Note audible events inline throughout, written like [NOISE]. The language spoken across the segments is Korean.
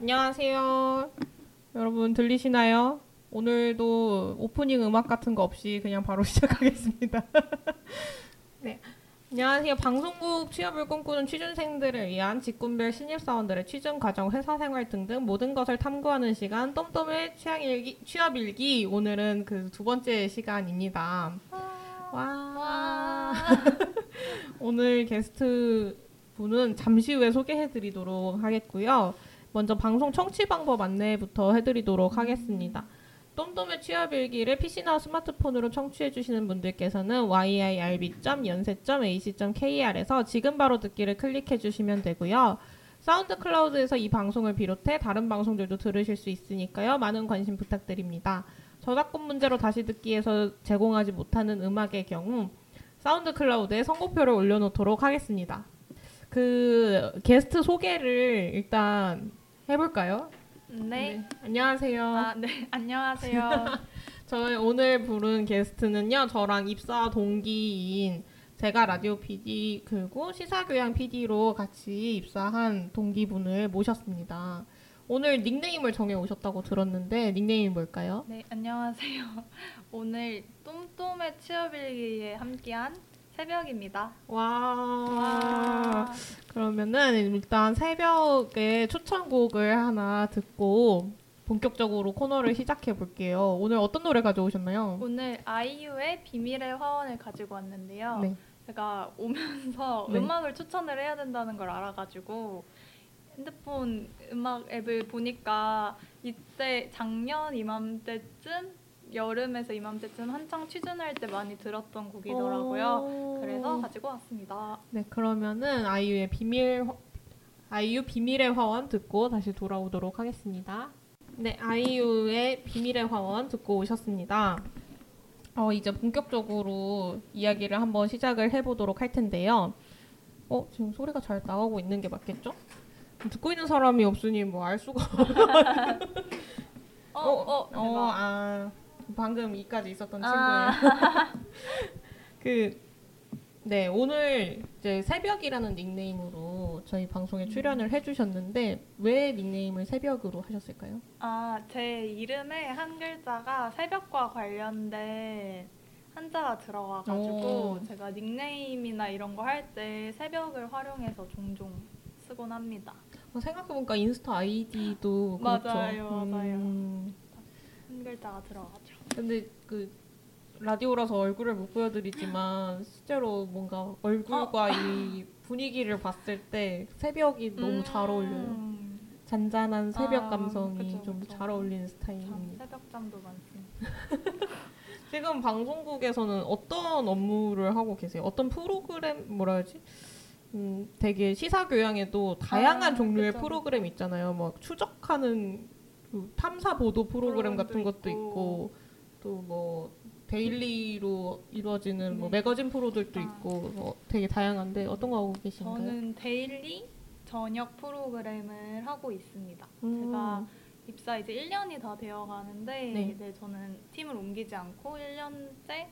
안녕하세요. 여러분 들리시나요? 오늘도 오프닝 음악 같은 거 없이 그냥 바로 [LAUGHS] 시작하겠습니다. [LAUGHS] 네. 안녕하세요. 방송국 취업을 꿈꾸는 취준생들을 위한 직군별 신입사원들의 취준 과정, 회사 생활 등등 모든 것을 탐구하는 시간 똠똠의 취향일기, 취업일기 오늘은 그 두 번째 시간입니다. 와. [LAUGHS] 오늘 게스트 분은 잠시 후에 소개해드리도록 하겠고요. 먼저 방송 청취 방법 안내부터 해드리도록 하겠습니다. 똠똠의 취업일기를 PC나 스마트폰으로 청취해주시는 분들께서는 yirb.연세.ac.kr에서 지금 바로 듣기를 클릭해주시면 되고요. 사운드 클라우드에서 이 방송을 비롯해 다른 방송들도 들으실 수 있으니까요. 많은 관심 부탁드립니다. 저작권 문제로 다시 듣기에서 제공하지 못하는 음악의 경우 사운드 클라우드에 선곡표를 올려놓도록 하겠습니다. 그 게스트 소개를 일단 해볼까요? 네. 안녕하세요. 아, 네. [LAUGHS] 안녕하세요. [LAUGHS] 저희 오늘 부른 게스트는요. 저랑 입사 동기인 제가 라디오 PD 그리고 시사교양 PD로 같이 입사한 동기분을 모셨습니다. 오늘 닉네임을 정해 오셨다고 들었는데 닉네임이 뭘까요? 네, 안녕하세요. 오늘 똠똠의 취업일기에 함께한 새벽입니다. 와. 와. 그러면은 일단 새벽에 추천곡을 하나 듣고 본격적으로 코너를 시작해 볼게요. 오늘 어떤 노래 가져오셨나요? 오늘 아이유의 비밀의 화원을 가지고 왔는데요. 네. 제가 오면서 [LAUGHS] 네. 음악을 추천을 해야 된다는 걸 알아가지고 핸드폰 음악 앱을 보니까 이때 작년 이맘때쯤 여름에서 이맘때쯤 한창 취준할 때 많이 들었던 곡이더라고요. 오. 그래서 가지고 왔습니다. 네, 그러면은 아이유의 비밀 화- 아이유 비밀의 화원 듣고 다시 돌아오도록 하겠습니다. 네, 아이유의 비밀의 화원 듣고 오셨습니다. 어, 이제 본격적으로 이야기를 한번 시작을 해보도록 할 텐데요. 어, 지금 소리가 잘 나가고 있는 게 맞겠죠? 듣고 있는 사람이 없으니 뭐 알 수가 [LAUGHS] [LAUGHS] 어, 어, 어, 대박. 아, 방금 이까지 있었던 아. 친구예요. [LAUGHS] 그, 네, 오늘 이제 새벽이라는 닉네임으로 저희 방송에 출연을 해주셨는데 왜 닉네임을 새벽으로 하셨을까요? 아, 제 이름에 한 글자가 새벽과 관련된 한자가 들어가가지고 오. 제가 닉네임이나 이런 거 할 때 새벽을 활용해서 종종 쓰곤 합니다. 어, 생각해보니까 인스타 아이디도 그렇죠. 맞아요, 맞아요. 음, 한 글자가 들어가죠. 근데 그 라디오라서 얼굴을 못 보여드리지만 실제로 뭔가 얼굴과 이 분위기를 봤을 때 새벽이 너무 잘 어울려요. 음, 잔잔한 새벽 아, 감성이 그쵸, 좀 그쵸. 잘 어울리는 참 스타일입니다. 새벽잠도 많습니다. [LAUGHS] 지금 방송국에서는 어떤 업무를 하고 계세요? 어떤 프로그램 뭐라 해야지? 음, 되게 시사 교양에도 다양한 아, 종류의 그쵸, 프로그램 있잖아요. 막 추적하는 그 탐사 보도 프로그램 프로그램도 같은 것도 있고. 있고 또 뭐 daily로 이루어지는 뭐 네. 매거진 프로들도 아. 있고 어, 되게 다양한데 어떤 거 하고 계신가요? 저는 daily 저녁 프로그램을 하고 있습니다. 음. 제가 입사 이제 1년이 다 되어 가는데 네. 네. 저는 팀을 옮기지 않고 1년째 네,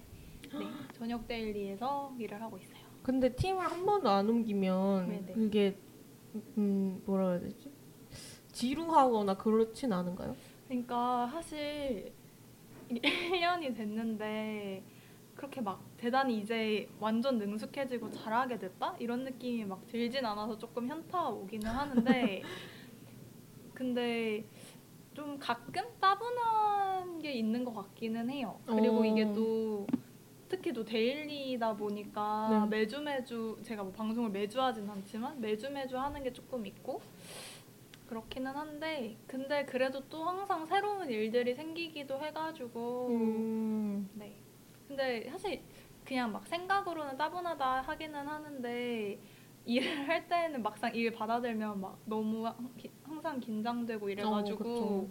저녁 데일리에서 일을 하고 있어요. 근데 팀을 한 번도 안 옮기면 네네. 그게 음 뭐라 해야 되지? 지루하거나 그렇진 않은가요? 그러니까 사실 1년이 됐는데 그렇게 막 대단히 이제 완전 능숙해지고 잘하게 됐다 이런 느낌이 막 들진 않아서 조금 현타가 오기는 하는데 [LAUGHS] 근데 좀 가끔 따분한 게 있는 것 같기는 해요. 그리고 어. 이게 또 특히 또 데일리다 보니까 네. 매주 매주 제가 뭐 방송을 매주 하진 않지만 매주 매주 하는 게 조금 있고 그렇기는 한데 근데 그래도 또 항상 새로운 일들이 생기기도 해가지고 음. 네 근데 사실 그냥 막 생각으로는 따분하다 하기는 하는데 일을 [LAUGHS] 할 때는 막상 일 받아들면 막 너무 항- 항상 긴장되고 이래가지고 어.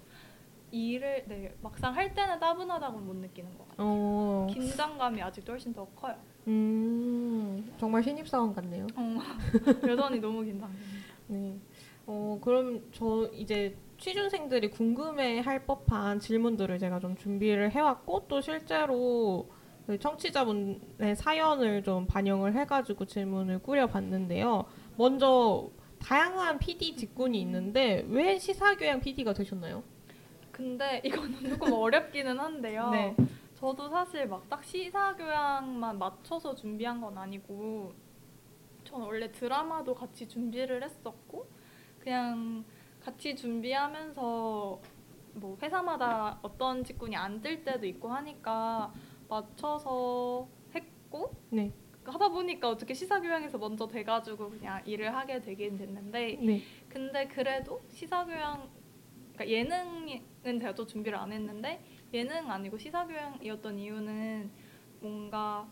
일을 네 막상 할 때는 따분하다고는 못 느끼는 것 같아요. 어, 긴장감이 아직도 훨씬 더 커요. 음, 정말 신입사원 같네요. 어, [LAUGHS] 여전히 너무 긴장됩니다. 네. 어, 그럼 저 이제 취준생들이 궁금해 할 법한 질문들을 제가 좀 준비를 해왔고 또 실제로 그 청취자분의 사연을 좀 반영을 해가지고 질문을 꾸려봤는데요. 먼저 다양한 PD 직군이 있는데 왜 시사교양 PD가 되셨나요? 근데 이거는 조금 어렵기는 한데요. 네. 저도 사실 막 딱 시사 교양만 맞춰서 준비한 건 아니고 저는 원래 드라마도 같이 준비를 했었고 그냥 같이 준비하면서 뭐 회사마다 어떤 직군이 안 뜰 때도 있고 하니까 맞춰서 했고 네. 하다 보니까 어떻게 시사 교양에서 먼저 돼가지고 그냥 일을 하게 되긴 됐는데 네. 근데 그래도 시사교양 그러니까 예능은 제가 또 준비를 안 했는데 예능 아니고 시사교양이었던 이유는 뭔가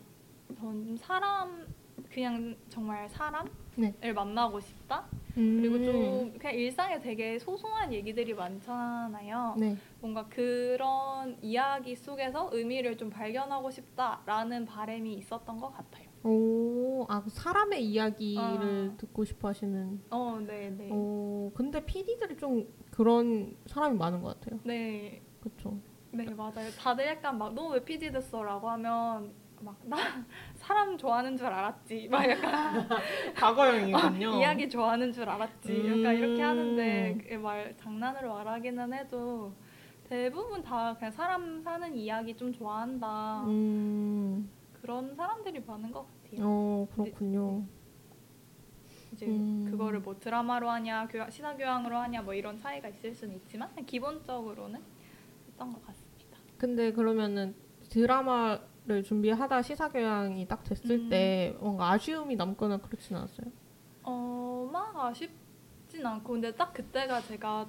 전 사람 그냥 정말 사람을 네. 만나고 싶다 음. 그리고 좀 그냥 일상에 되게 소소한 얘기들이 많잖아요 네. 뭔가 그런 이야기 속에서 의미를 좀 발견하고 싶다라는 바람이 있었던 것 같아요 오, 아 사람의 이야기를 아. 듣고 싶어 하시는. 어 네네 오, 근데 PD들이 좀 그런 사람이 많은 것 같아요. 네 그렇죠. 네 맞아요. 다들 약간 막너왜 PD 됐어라고 하면 막 나 [LAUGHS] 사람 좋아하는 줄 알았지. 막 약간 [LAUGHS] 과거형이군요. 이야기 좋아하는 줄 알았지. 음. 약간 이렇게 하는데 그말 장난으로 말하기는 해도 대부분 다 그냥 사람 사는 이야기 좀 좋아한다. 음, 그런 사람들이 많은 것 같아요. 어 그렇군요. 이제 음. 그거를 뭐 드라마로 하냐, 교양, 시사 교양으로 하냐 뭐 이런 차이가 있을 수는 있지만 기본적으로는 했던 것 같습니다. 근데 그러면은 드라마 를 준비하다 시사 교양이 딱 됐을 음. 때 뭔가 아쉬움이 남거나 그렇진 않았어요? 어, 막 아쉽진 않고 근데 딱 그때가 제가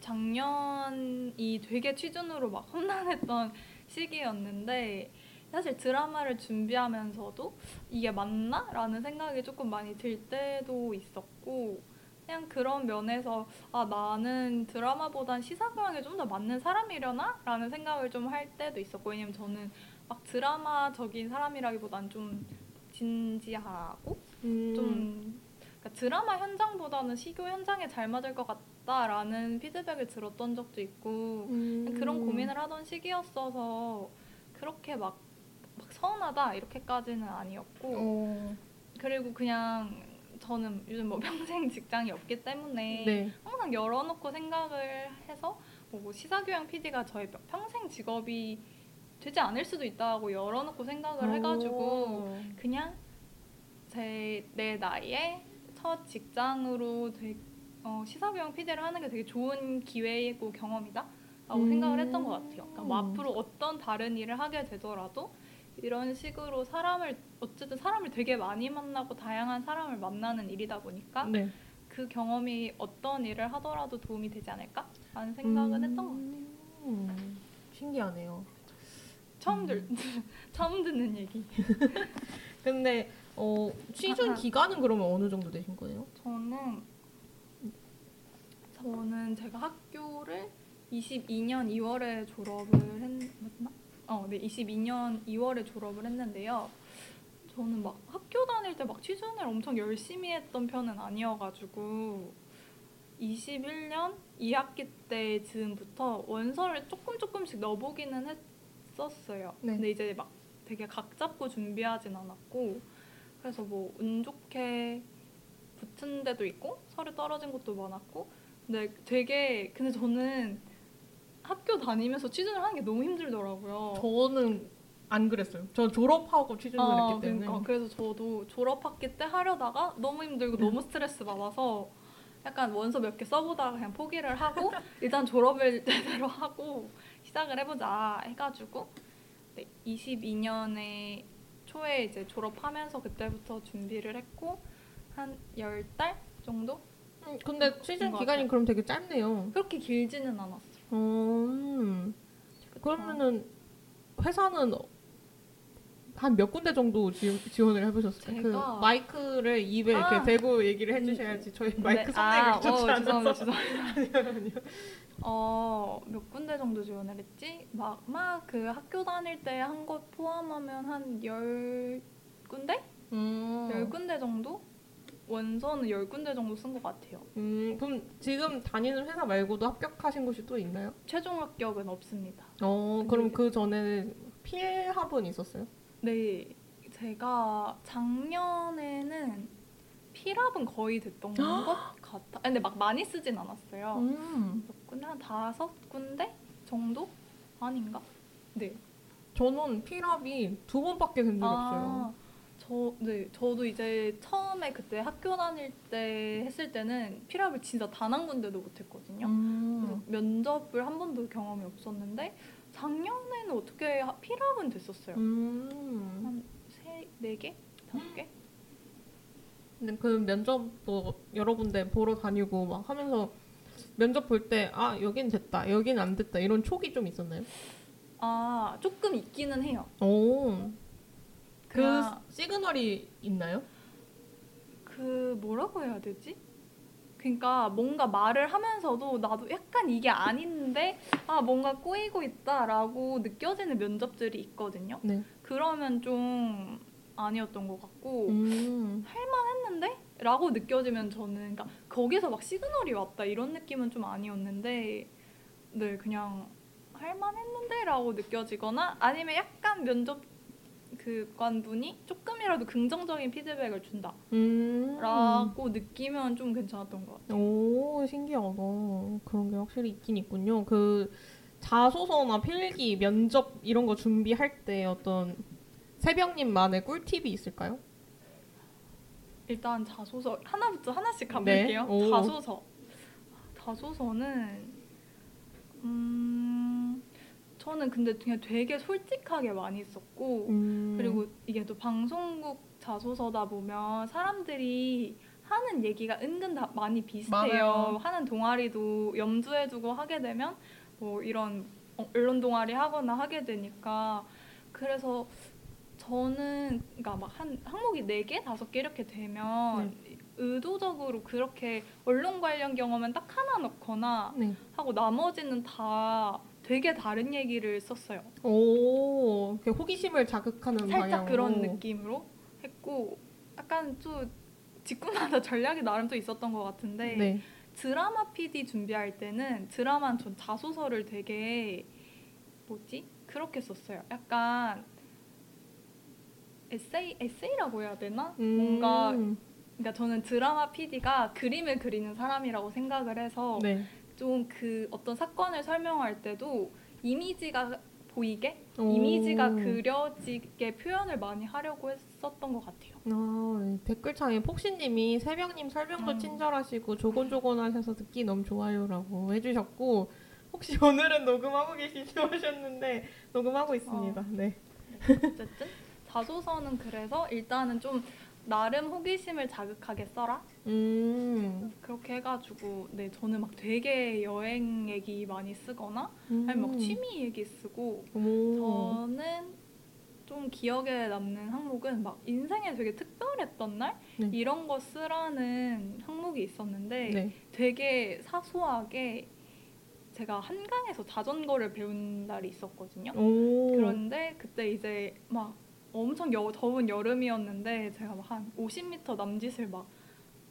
작년이 되게 취준으로 막 험난했던 [LAUGHS] 시기였는데 사실 드라마를 준비하면서도 이게 맞나? 라는 생각이 조금 많이 들 때도 있었고 그냥 그런 면에서 아 나는 드라마보단 시사 교양에 좀 더 맞는 사람이려나? 라는 생각을 좀 할 때도 있었고 왜냐면 저는 막 드라마적인 사람이라기보단 좀 진지하고 음. 좀 그러니까 드라마 현장보다는 시교 현장에 잘 맞을 것 같다라는 피드백을 들었던 적도 있고 음. 그런 고민을 하던 시기였어서 그렇게 막, 막 서운하다 이렇게까지는 아니었고 어, 그리고 그냥 저는 요즘 뭐 [LAUGHS] 평생 직장이 없기 때문에 네. 항상 열어놓고 생각을 해서 뭐 시사교양 PD가 저의 평생 직업이 되지 않을 수도 있다고 열어놓고 생각을 해가지고 어. 그냥 제 내 나이에 첫 직장으로 되, 어, 시사교양 PD를 하는 게 되게 좋은 기회이고 경험이다 라고 음. 생각을 했던 것 같아요. 그러니까 뭐 앞으로 어떤 다른 일을 하게 되더라도 이런 식으로 사람을 어쨌든 사람을 되게 많이 만나고 다양한 사람을 만나는 일이다 보니까 네. 그 경험이 어떤 일을 하더라도 도움이 되지 않을까라는 생각은 했던 것 같아요. 음, 신기하네요. 처음 들 [LAUGHS] 처음 듣는 얘기. [LAUGHS] 근데 어, 취준. 기간은 그러면 어느 정도 되신 거예요? 저는 저는 제가 학교를 22년 2월에 졸업을 했나? 어, 네, 22년 2월에 졸업을 했는데요. 저는 막 학교 다닐 때 막 취준을 엄청 열심히 했던 편은 아니어가지고 21년 2학기 때 즈음부터 원서를 조금 조금씩 넣어보기는 했 었어요. 네. 근데 이제 막 되게 각 잡고 준비하진 않았고 그래서 뭐 운 좋게 붙은 데도 있고 서류 떨어진 것도 많았고 근데 되게 근데 저는 학교 다니면서 취준을 하는 게 너무 힘들더라고요. 저는 안 그랬어요. 저 졸업하고 취준을 아, 했기 때문에. 그러니까 그래서 저도 졸업학기 때 하려다가 너무 힘들고 너무 스트레스 받아서 약간 원서 몇 개 써보다가 그냥 포기를 하고 [LAUGHS] 일단 졸업을 제대로 하고 시작을 해보자 해가지고 네, 22년에 초에 이제 졸업하면서 그때부터 준비를 했고 한 열 달 정도 음, 근데 취준 것 기간이 같아요. 그럼 되게 짧네요. 그렇게 길지는 않았어요. 음, 그러면은 회사는 한 몇 군데 정도 지, 지원을 해보셨어요? 그 마이크를 입에 아. 이렇게 대고 얘기를 해주셔야지 저희 마이크 네, 선택을 아, 어. 죄송합니다, 죄송합니다. [LAUGHS] 어, 몇 군데 정도 지원을 했지? 막, 막 그 학교 다닐 때 한 것 포함하면 한 열 군데? 음. 열 군데 정도? 원서는 열 군데 정도 쓴 것 같아요. 음, 그럼 지금 다니는 회사 말고도 합격하신 곳이 또 있나요? 최종 합격은 없습니다. 어, 그럼 그 전에 필합은 있었어요? 네, 제가 작년에는 필합은 거의 됐던 [GASPS] 것 같아. 근데 막 많이 쓰진 않았어요. 음. 한 다섯 군데 정도 아닌가? 네. 저는 피랍이 두 번밖에 된 적이 없어요. 저, 네, 저도 이제 처음에 그때 학교 다닐 때 했을 때는 피랍을 진짜 단 한 군데도 못 했거든요. 그래서 음. 면접을 한 번도 경험이 없었는데 작년에는 어떻게 하- 피랍은 됐었어요. 음. 한 세, 네 개? 다섯 개? 근데 그 면접도 여러 군데 보러 다니고 막 하면서 면접 볼 때 아 여긴 됐다 여긴 안 됐다 이런 촉이 좀 있었나요? 아, 조금 있기는 해요. 오. 그 그냥 시그널이 있나요? 그 뭐라고 해야 되지? 그러니까 뭔가 말을 하면서도 나도 약간 이게 아닌데 아 뭔가 꼬이고 있다라고 느껴지는 면접들이 있거든요. 네. 그러면 좀 아니었던 것 같고 음. 했는데? 라고 느껴지면 저는 그러니까 거기서 막 시그널이 왔다 이런 느낌은 좀 아니었는데 네 그냥 할만했는데 라고 느껴지거나 아니면 약간 면접 그 관분이 조금이라도 긍정적인 피드백을 준다 음. 라고 느끼면 좀 괜찮았던 것 같아요 오 신기하다. 그런 게 확실히 있긴 있군요. 그 자소서나 필기, 면접 이런 거 준비할 때 어떤 새벽님만의 꿀팁이 있을까요? 일단 자소서 하나부터 하나씩 네. 가볼게요 오. 자소서 자소서는 음 저는 근데 그냥 되게 솔직하게 많이 썼고 음. 그리고 이게 또 방송국 자소서다 보면 사람들이 하는 얘기가 은근 다 많이 비슷해요. 맞아요. 하는 동아리도 염두에 두고 하게 되면 뭐 이런 어, 언론 동아리 하거나 하게 되니까 그래서 저는 그러니까 막 한 항목이 네 개, 다섯 개 이렇게 되면 의도적으로 그렇게 언론 관련 경험은 딱 하나 넣거나 네. 하고 나머지는 다 되게 다른 얘기를 썼어요. 오, 호기심을 자극하는 살짝 방향으로. 그런 느낌으로 했고 약간 좀 직구마다 [LAUGHS] 전략이 나름 또 있었던 것 같은데 네. 드라마 PD 준비할 때는 드라마는 전 자소서를 되게 뭐지 그렇게 썼어요. 약간 에세이 에세이라고 해야 되나? 음. 뭔가 그러니까 저는 드라마 PD가 그림을 그리는 사람이라고 생각을 해서 네. 좀 그 어떤 사건을 설명할 때도 이미지가 보이게 오. 이미지가 그려지게 표현을 많이 하려고 했었던 것 같아요. 아, 네. 댓글창에 폭신님이 새벽님 설명도 음. 친절하시고 조곤조곤하셔서 듣기 너무 좋아요라고 해주셨고 혹시 [LAUGHS] 오늘은 녹음하고 계시죠 하셨는데 녹음하고 있습니다. 어. 네. 어쨌든 자소서는 그래서 일단은 좀 나름 호기심을 자극하게 써라 음. 그렇게 해가지고 네 저는 막 되게 여행 얘기 많이 쓰거나 음. 아니 막 취미 얘기 쓰고 오. 저는 좀 기억에 남는 항목은 막 인생에 되게 특별했던 날 네. 이런 거 쓰라는 항목이 있었는데 네. 되게 사소하게 제가 한강에서 자전거를 배운 날이 있었거든요. 오. 그런데 그때 이제 막 엄청 여, 더운 여름이었는데 제가 막 한 50m 남짓을 막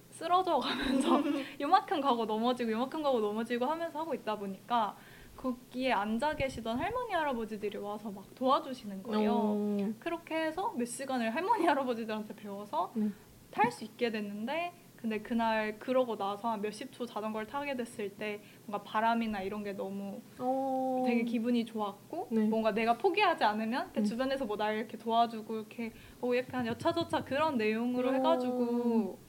쓰러져 가면서 [LAUGHS] 요만큼 가고 넘어지고 요만큼 가고 넘어지고 하면서 하고 있다 보니까 거기에 앉아 계시던 할머니 할아버지들이 와서 막 도와주시는 거예요. 오. 그렇게 해서 몇 시간을 할머니 할아버지들한테 배워서 네. 탈수 있게 됐는데 근데 그날 그러고 나서 한 몇십 초 자전거를 타게 됐을 때 뭔가 바람이나 이런 게 너무 오. 되게 기분이 좋았고 어. 네. 뭔가 내가 포기하지 않으면 이렇게 음. 주변에서 뭐 나를 이렇게 도와주고 이렇게 뭐 약간 여차저차 그런 내용으로 오. 해가지고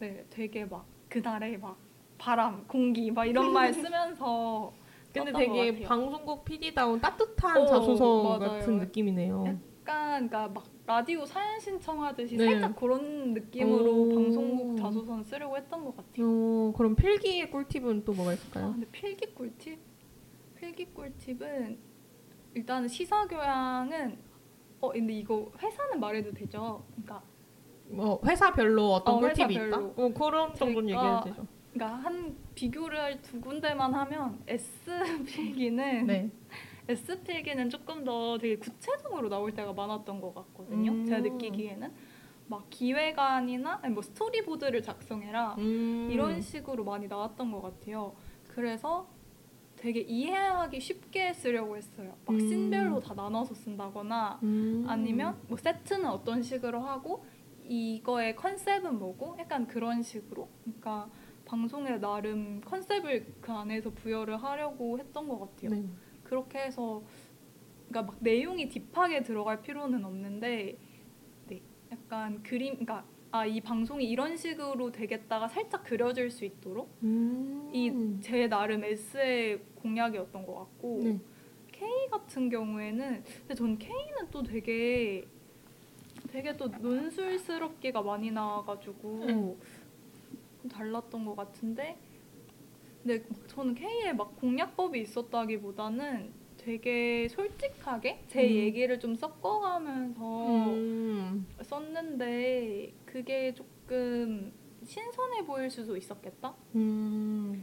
네 되게 막 그날에 막 바람 공기 막 이런 말 [LAUGHS] 쓰면서 근데 되게. 방송국 PD다운 따뜻한 어, 자소서 맞아요. 같은 느낌이네요. 약간 그러니까 막 라디오 사연 신청하듯이 네. 살짝 그런 느낌으로 오. 방송국 자소서는 쓰려고 했던 것 같아요. 어, 그럼 필기의 꿀팁은 또 뭐가 아, 있을까요? 근데 필기 꿀팁? 필기 꿀팁은 일단은 시사 교양은 어 근데 이거 회사는 말해도 되죠? 그러니까 뭐 회사별로 어떤 어, 꿀팁이 있다? 회사별로. 어, 그런 정도는 제가- 얘기해도 되죠. 그러니까 한 비교를 두 군데만 하면 S [LAUGHS] 필기는 네. S 필기는 조금 더 되게 구체적으로 나올 때가 많았던 것 같거든요. 음. 제가 느끼기에는 막 기획안이나 아니 뭐 스토리보드를 작성해라 음. 이런 식으로 많이 나왔던 것 같아요. 그래서 되게 이해하기 쉽게 쓰려고 했어요. 막 음. 씬별로 다 나눠서 쓴다거나 음. 아니면 뭐 세트는 어떤 식으로 하고 이거의 컨셉은 뭐고 약간 그런 식으로. 그러니까 방송에 나름 컨셉을 그 안에서 부여를 하려고 했던 것 같아요. 네. 그렇게 해서 그러니까 막 내용이 딥하게 들어갈 필요는 없는데 네, 약간 그림 그러니까 아 이 방송이 이런 식으로 되겠다가 살짝 그려질 수 있도록 음. 이제 나름 에세이 공약이었던 것 같고 네. K 같은 경우에는 근데 전 K는 또 되게 되게 또 논술스럽기가 많이 나와가지고 네. 좀 달랐던 것 같은데 근데 막 저는 K에 막 공략법이 있었다기보다는 되게 솔직하게 제 음. 얘기를 좀 섞어가면서 음. 썼는데 그게 조금 신선해 보일 수도 있었겠다. 음.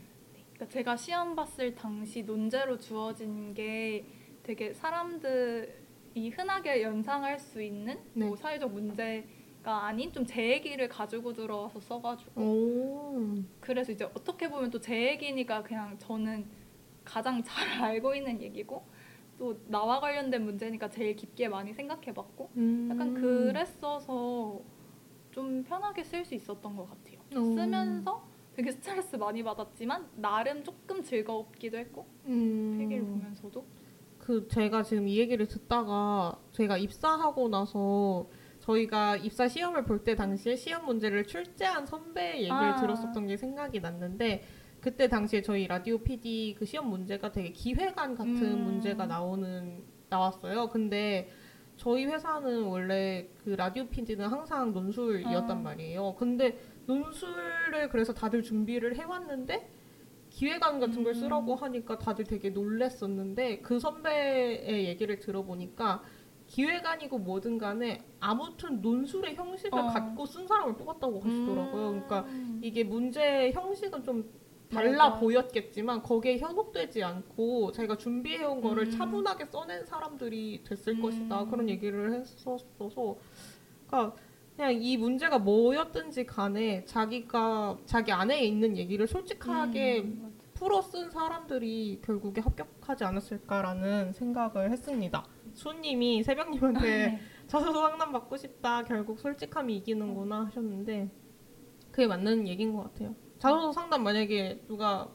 그러니까 제가 시험 봤을 당시 논제로 주어진 게 되게 사람들이 흔하게 연상할 수 있는 네. 뭐 사회적 문제 가 아닌 좀 제 얘기를 가지고 들어와서 써가지고 오. 그래서 이제 어떻게 보면 또 제 얘기니까 그냥 저는 가장 잘 [LAUGHS] 알고 있는 얘기고 또 나와 관련된 문제니까 제일 깊게 많이 생각해봤고 음. 약간 그랬어서 좀 편하게 쓸 수 있었던 것 같아요. 오. 쓰면서 되게 스트레스 많이 받았지만 나름 조금 즐겁기도 했고 음. 필기를 보면서도 그 제가 지금 이 얘기를 듣다가 제가 입사하고 나서 저희가 입사 시험을 볼 때 당시에 시험 문제를 출제한 선배 얘기를 아. 들었었던 게 생각이 났는데 그때 당시에 저희 라디오 PD 그 시험 문제가 되게 기획안 같은 음. 문제가 나오는 나왔어요. 근데 저희 회사는 원래 그 라디오 PD는 항상 논술이었단 아. 말이에요. 근데 논술을 그래서 다들 준비를 해왔는데 기획안 같은 걸 음. 쓰라고 하니까 다들 되게 놀랬었는데 그 선배의 얘기를 들어보니까 기획안이고 뭐든 간에 아무튼 논술의 형식을 어. 갖고 쓴 사람을 뽑았다고 하시더라고요. 그러니까 음. 이게 문제의 형식은 좀 달라 맞아. 보였겠지만 거기에 현혹되지 않고 자기가 준비해온 거를 음. 차분하게 써낸 사람들이 됐을 음. 것이다 그런 얘기를 했었어서 그러니까 그냥 이 문제가 뭐였든지 간에 자기가 자기 안에 있는 얘기를 솔직하게 음. 풀어 쓴 사람들이 결국에 합격하지 않았을까라는 생각을 했습니다. 수님이 새벽님한테 네. 자소서 상담 받고 싶다. 결국 솔직함이 이기는구나 하셨는데 그게 맞는 얘기인 것 같아요. 자소서 상담 만약에 누가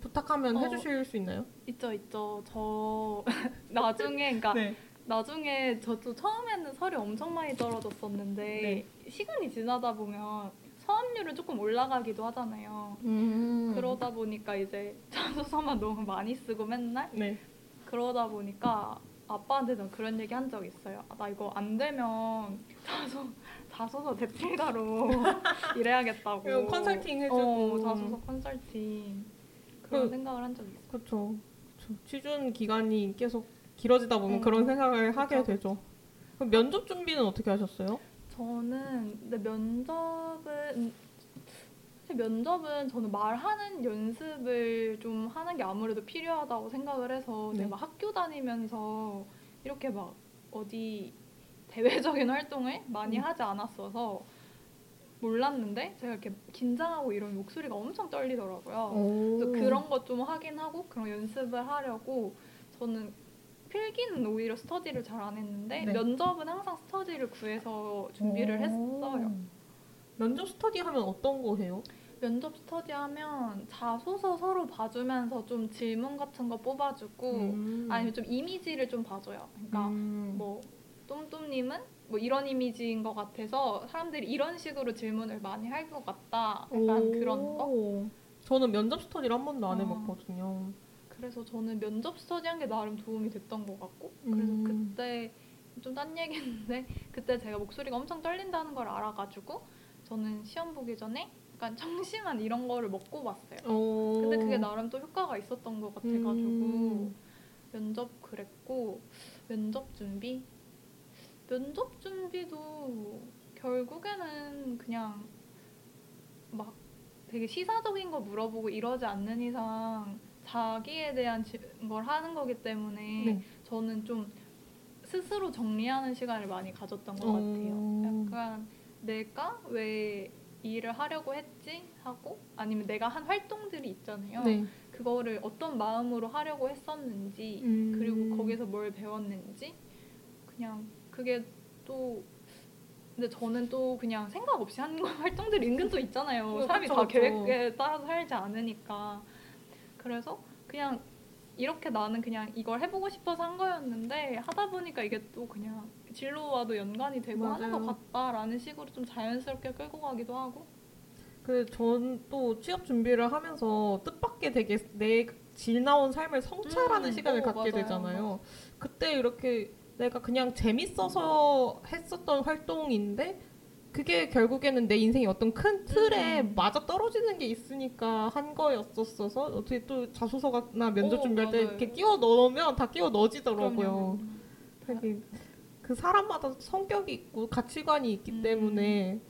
부탁하면 어. 해주실 수 있나요? 있죠 있죠 저 [LAUGHS] 나중에 그러니까 네. 나중에 저도 처음에는 설이 엄청 많이 떨어졌었는데 네. 시간이 지나다 보면 서합률은 조금 올라가기도 하잖아요. 음. 그러다 보니까 이제 자소서만 너무 많이 쓰고 맨날 네. 그러다 보니까 아빠한테도 그런 얘기 한 적 있어요. 아, 나 이거 안 되면 자소 자소서 대필가로 일해야겠다고. 컨설팅 해주고. 어, 자소서 컨설팅 그런 그- 생각을 한 적이 있어요. 그렇죠. 취준 기간이 계속 길어지다 보면 어. 그런 생각을 하게 그쵸, 되죠. 그럼 면접 준비는 어떻게 하셨어요? 저는 근데 면접은 면접은 저는 말하는 연습을 좀 하는 게 아무래도 필요하다고 생각을 해서 네. 제가 막 학교 다니면서 이렇게 막 어디 대외적인 [LAUGHS] 활동을 많이 음. 하지 않았어서 몰랐는데 제가 이렇게 긴장하고 이러면 목소리가 엄청 떨리더라고요. 그래서 그런 것좀 확인하고 그런 연습을 하려고 저는 필기는 오히려 스터디를 잘 안 했는데 네. 면접은 항상 스터디를 구해서 준비를 했어요. 면접 스터디 하면 어떤 거 해요? 면접 스터디 하면 자소서 서로 봐주면서 좀 질문 같은 거 뽑아주고 음. 아니면 좀 이미지를 좀 봐줘요. 그러니까 음. 뭐 똠똠님은 뭐 이런 이미지인 것 같아서 사람들이 이런 식으로 질문을 많이 할 것 같다. 약간 그런 거. 오. 저는 면접 스터디를 한 번도 안 어. 해봤거든요. 그래서 저는 면접 스터디 한 게 나름 도움이 됐던 것 같고 그래서 음. 그때 좀 딴 얘기인데 [LAUGHS] 그때 제가 목소리가 엄청 떨린다는 걸 알아가지고 저는 시험 보기 전에 약간 청심환 이런 거를 먹고 봤어요. 오. 근데 그게 나름 또 효과가 있었던 것 같아가지고 음. 면접 그랬고 면접 준비 면접 준비도 결국에는 그냥 막 되게 시사적인 거 물어보고 이러지 않는 이상 자기에 대한 지- 걸 하는 거기 때문에 네. 저는 좀 스스로 정리하는 시간을 많이 가졌던 것 어. 같아요. 약간 내가 왜이 일을 하려고 했지 하고 아니면 내가 한 활동들이 있잖아요. 네. 그거를 어떤 마음으로 하려고 했었는지 음. 그리고 거기서 뭘 배웠는지 그냥 그게 또 근데 저는 또 그냥 생각 없이 하는 거 [LAUGHS] 활동들이 은근 또 있잖아요. 어, 사람이 다. 계획에 따라서 살지 않으니까. 그래서 그냥 이렇게 나는 그냥 이걸 해보고 싶어서 한 거였는데 하다 보니까 이게 또 그냥 진로와도 연관이 되고 하는 것 맞아요. 같다라는 식으로 좀 자연스럽게 끌고 가기도 하고. 그 전 또 취업 준비를 하면서 뜻밖의 되게 내질 나온 삶을 성찰하는 음, 시간을 어, 갖게 맞아요. 되잖아요. 그때 이렇게 내가 그냥 재밌어서 했었던 활동인데 그게 결국에는 내 인생의 어떤 큰 틀에 음. 맞아 떨어지는 게 있으니까 한 거였었어서 어떻게 또 자소서나 면접 오, 준비할 때 맞아요. 이렇게 끼워 넣으면 다 끼워 넣어지더라고요. 그럼요. 되게 그 사람마다 성격이 있고 가치관이 있기 음. 때문에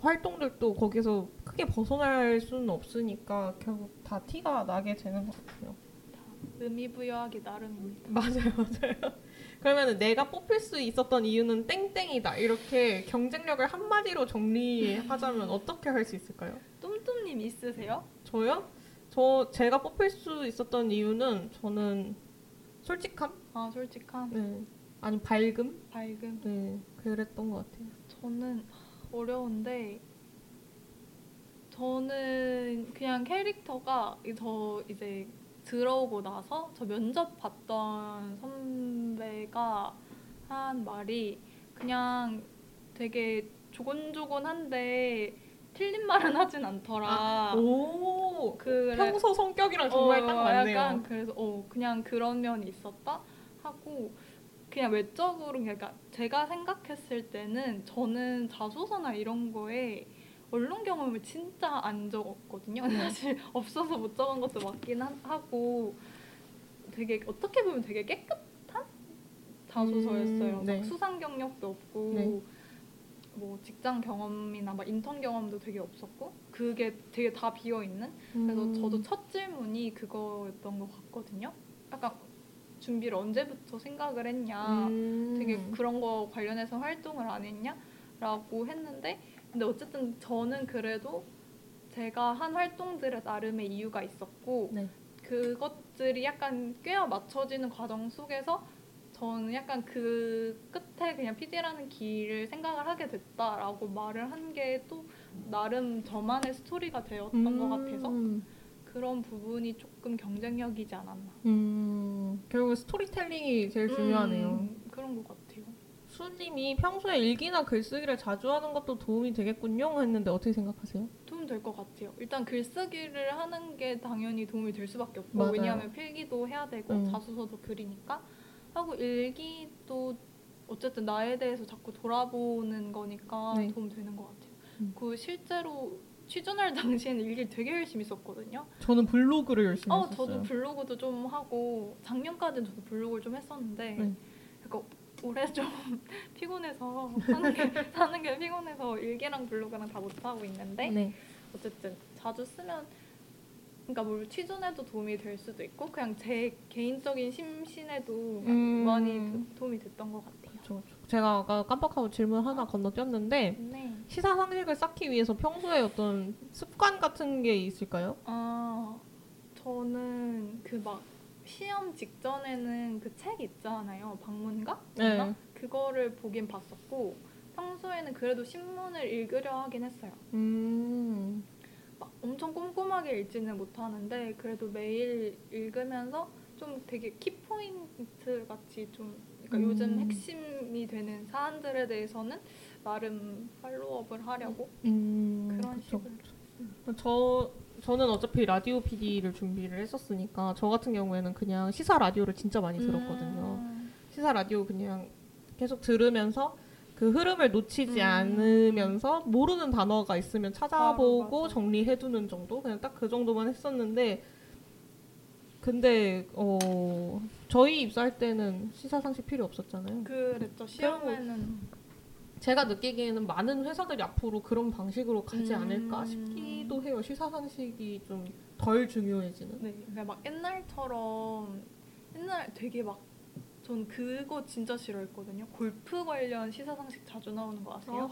활동들도 거기서 크게 벗어날 수는 없으니까 결국 다 티가 나게 되는 것 같아요. 의미 부여하기 나름입니다. 맞아요, [LAUGHS] 맞아요. 그러면 내가 뽑힐 수 있었던 이유는 땡땡이다. 이렇게 경쟁력을 한 마디로 정리하자면 [LAUGHS] 어떻게 할 수 있을까요? 똠똠님 있으세요? 저요? 저 제가 뽑힐 수 있었던 이유는 저는 솔직함? 아 솔직한 네. 아니 밝음? 밝음. 네, 그랬던 것 같아요. 저는 어려운데 저는 그냥 캐릭터가 저 이제 들어오고 나서 저 면접 봤던 선배가 한 말이 그냥 되게 조곤조곤한데 틀린 말은 하진 않더라. 오, 그래 평소 성격이랑 정말 어, 딱 맞네요. 약간 그래서 어 그냥 그런 면이 있었다 하고 그냥 외적으로 그러니까 제가 생각했을 때는 저는 자소서나 이런 거에 언론 경험을 진짜 안 적었거든요. 네. 사실 [LAUGHS] 없어서 못 적은 것도 맞긴 하, 하고 되게 어떻게 보면 되게 깨끗한 자소서였어요. 음, 네. 막 수상 경력도 없고 네. 뭐 직장 경험이나 막 인턴 경험도 되게 없었고 그게 되게 다 비어 있는 그래서 음. 저도 첫 질문이 그거였던 것 같거든요. 약간 준비를 언제부터 생각을 했냐, 음. 되게 그런 거 관련해서 활동을 안 했냐라고 했는데, 근데 어쨌든 저는 그래도 제가 한 활동들에 나름의 이유가 있었고, 네. 그것들이 약간 꿰어 맞춰지는 과정 속에서 저는 약간 그 끝에 그냥 PD라는 길을 생각을 하게 됐다라고 말을 한 게 또 나름 저만의 스토리가 되었던 것 같아서 음. 그런 부분이 조금 경쟁력이지 않았나. 음, 결국 스토리텔링이 제일 중요하네요. 음, 그런 것 같아요. 수님이 평소에 일기나 글쓰기를 자주 하는 것도 도움이 되겠군요 했는데 어떻게 생각하세요? 도움 될 것 같아요. 일단 글쓰기를 하는 게 당연히 도움이 될 수밖에 없고 맞아요. 왜냐하면 필기도 해야 되고 음. 자소서도 그리니까 하고 일기도 어쨌든 나에 대해서 자꾸 돌아보는 거니까 네. 도움 되는 것 같아요. 음. 그 실제로 취준할 [LAUGHS] 당시에는 일기를 되게 열심히 썼거든요. 저는 블로그를 열심히 어, 했었어요. 저도 블로그도 좀 하고 작년까지는 저도 블로그를 좀 했었는데 네. 올해 좀 [LAUGHS] 피곤해서 사는 게, [LAUGHS] 사는 게 피곤해서 일기랑 블로그랑 다 못 하고 있는데 네. 어쨌든 자주 쓰면 그러니까 뭘 취준에도 도움이 될 수도 있고 그냥 제 개인적인 심신에도 음. 많이 도- 도움이 됐던 것 같아요. 그쵸. 제가 아까 깜빡하고 질문 하나 건너뛰었는데 네. 시사 상식을 쌓기 위해서 평소에 어떤 습관 같은 게 있을까요? 아 저는 그 막 시험 직전에는 그 책 있잖아요. 방문가? 네. 그거를 보긴 봤었고 평소에는 그래도 신문을 읽으려 하긴 했어요. 음. 막 엄청 꼼꼼하게 읽지는 못하는데 그래도 매일 읽으면서 좀 되게 키포인트 같이 좀 그러니까 음. 요즘 핵심이 되는 사안들에 대해서는 나름 팔로우업을 하려고 음. 그런 그쵸, 식으로 그쵸. 저 저는 어차피 라디오 PD를 준비를 했었으니까 저 같은 경우에는 그냥 시사 라디오를 진짜 많이 들었거든요. 음. 시사 라디오 그냥 계속 들으면서 그 흐름을 놓치지 음. 않으면서 모르는 단어가 있으면 찾아보고 아, 맞아. 정리해두는 정도 그냥 딱 그 정도만 했었는데 근데 어 저희 입사할 때는 시사 상식 필요 없었잖아요. 그랬죠. 시험에는 제가 느끼기에는 많은 회사들이 앞으로 그런 방식으로 가지 음. 않을까 싶기도 해요. 시사 상식이 좀 덜 중요해지는. 네, 그러니까 막 옛날처럼 옛날 되게 막 전 그거 진짜 싫어했거든요. 골프 관련 시사 상식 자주 나오는 거 아세요?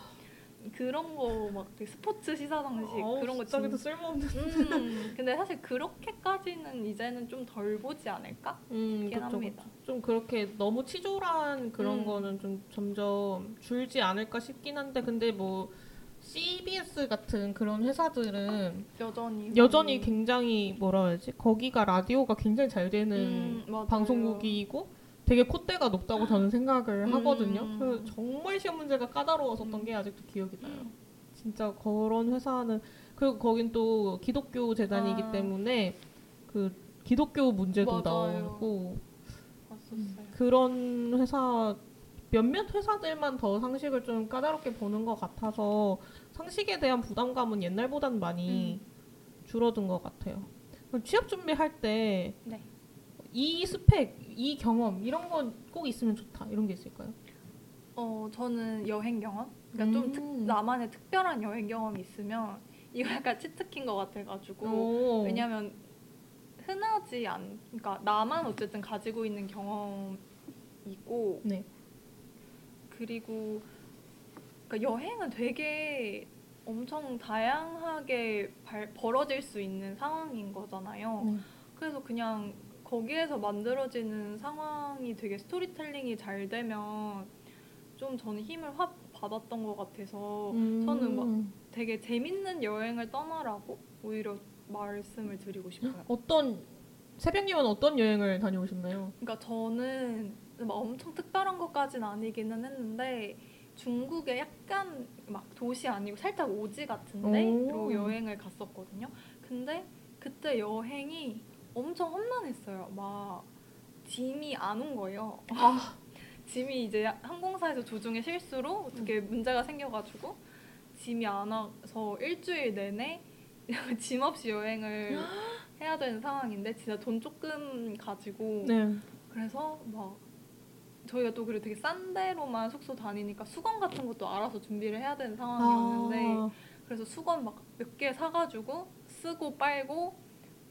그런 거 막 스포츠 시사 상식 어우, 그런 거 진짜기도 진 쓸모없는. 음, 근데 사실 그렇게까지는 이제는 좀 덜 보지 않을까? 음, 그쵸, 합니다. 그쵸. 좀 그렇게 너무 치졸한 그런 음. 거는 좀 점점 줄지 않을까 싶긴 한데 근데 뭐 CBS 같은 그런 회사들은 여전히 여전히 굉장히 뭐라 해야지 거기가 라디오가 굉장히 잘 되는 음. 방송국이고 되게 콧대가 높다고 저는 생각을 음. 하거든요. 그래서 정말 시험 문제가 까다로웠었던 음. 게 아직도 기억이 나요. 진짜 그런 회사는 그리고 거긴 또 기독교 재단이기 아. 때문에 그 기독교 문제도 맞아요. 나오고 봤었어요. 그런 회사 몇몇 회사들만 더 상식을 좀 까다롭게 보는 것 같아서 상식에 대한 부담감은 옛날보다는 많이 음. 줄어든 것 같아요. 취업 준비할 때 네. 이 스펙, 이 경험 이런 건 꼭 있으면 좋다 이런 게 있을까요? 어 저는 여행 경험. 그러니까 좀 특, 음. 나만의 특별한 여행 경험이 있으면 이거 약간 치트킨 것 같아가지고 오. 왜냐면 흔하지 않. 그러니까 나만 어쨌든 가지고 있는 경험이고 네. 그리고 그러니까 여행은 되게 엄청 다양하게 발- 벌어질 수 있는 상황인 거잖아요. 네. 그래서 그냥 거기에서 만들어지는 상황이 되게 스토리텔링이 잘 되면 좀 저는 힘을 확 받았던 것 같아서 음. 저는 막 되게 재밌는 여행을 떠나라고 오히려 말씀을 드리고 싶어요. 어떤 새벽님은 어떤 여행을 다녀오셨나요? 그러니까 저는 막 엄청 특별한 것까지는 아니기는 했는데 중국에 약간 막 도시 아니고 살짝 오지 같은 데로 오. 여행을 갔었거든요. 근데 그때 여행이 엄청 험난했어요. 막 짐이 안 온 거예요. 아. [LAUGHS] 짐이 이제 항공사에서 조종의 실수로 어떻게 문제가 생겨가지고 짐이 안 와서 일주일 내내 [LAUGHS] 짐 없이 여행을 [GASPS] 해야 되는 상황인데 진짜 돈 조금 가지고 네. 그래서 막 저희가 또 그리고 되게 싼 데로만 숙소 다니니까 수건 같은 것도 알아서 준비를 해야 되는 상황이었는데 아. 그래서 수건 막 몇 개 사가지고 쓰고 빨고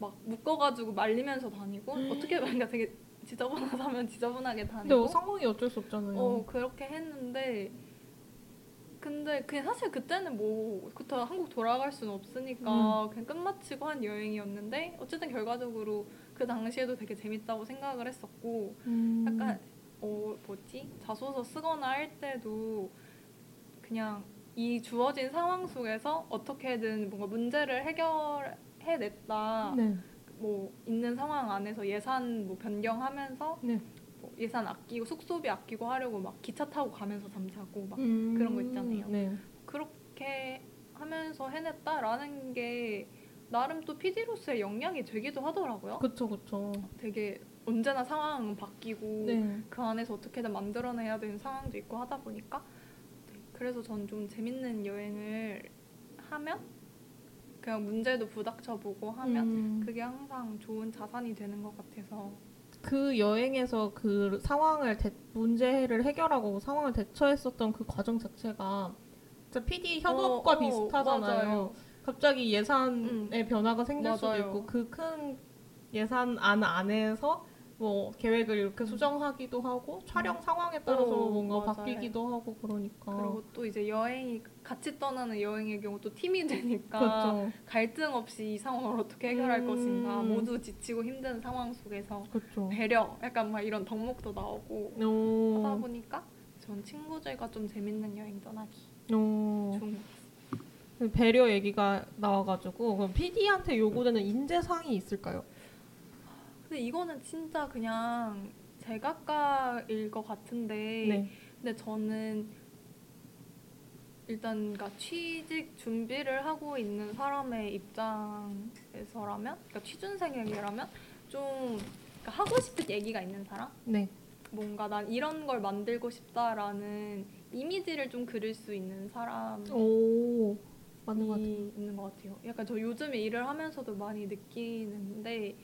막 묶어가지고 말리면서 다니고? 어떻게 보니까 되게 지저분하다 면 [LAUGHS] 지저분하게 근데 다니고? 뭐 상황이 어쩔 수 없잖아요. 어 그렇게 했는데 근데 그냥 사실 그때는 뭐 그때 한국 돌아갈 수는 없으니까 그냥 끝마치고 한 여행이었는데 어쨌든 결과적으로 그 당시에도 되게 재밌다고 생각을 했었고 음. 약간 어 뭐지? 자소서 쓰거나 할 때도 그냥 이 주어진 상황 속에서 어떻게든 뭔가 문제를 해결 해냈다 네. 뭐 있는 상황 안에서 예산 뭐 변경하면서 네. 뭐 예산 아끼고 숙소비 아끼고 하려고 막 기차 타고 가면서 잠자고 막 음. 그런 거 있잖아요. 네. 그렇게 하면서 해냈다라는 게 나름 또 PD로서의 역량이 되기도 하더라고요. 그쵸 그쵸. 되게 언제나 상황은 바뀌고 네. 그 안에서 어떻게든 만들어내야 되는 상황도 있고 하다 보니까 네, 그래서 전 좀 재밌는 여행을 하면 그냥 문제도 부닥쳐보고 하면 음. 그게 항상 좋은 자산이 되는 것 같아서 그 여행에서 그 상황을 대, 문제를 해결하고 상황을 대처했었던 그 과정 자체가 진짜 PD 현업과 어, 어, 비슷하잖아요. 맞아요. 갑자기 예산의 음. 변화가 생길 수도 맞아요. 있고 그 큰 예산 안 안에서 뭐 계획을 이렇게 수정하기도 하고 촬영 상황에 따라서 어, 뭔가 맞아요. 바뀌기도 하고 그러니까 그리고 또 이제 여행이 같이 떠나는 여행의 경우 또 팀이 [LAUGHS] 되니까 그렇죠. 갈등 없이 이 상황을 어떻게 해결할 음. 것인가 모두 지치고 힘든 상황 속에서 그렇죠. 배려 약간 막 이런 덕목도 나오고 하다 오, 보니까 전 친구들과 좀 재밌는 여행 떠나기 오. 좋은 것. 배려 얘기가 나와가지고 그럼 PD한테 요구되는 인재상이 있을까요? 근데 이거는 진짜 그냥 제각각일 것 같은데 네. 근데 저는 일단 그러니까 취직 준비를 하고 있는 사람의 입장에서라면 그러니까 취준생에게라면 좀 그러니까 하고 싶은 얘기가 있는 사람 네. 뭔가 난 이런 걸 만들고 싶다라는 이미지를 좀 그릴 수 있는 사람이 오, 맞는 것 같아요. 있는 것 같아요. 약간 저 요즘에 일을 하면서도 많이 느끼는데,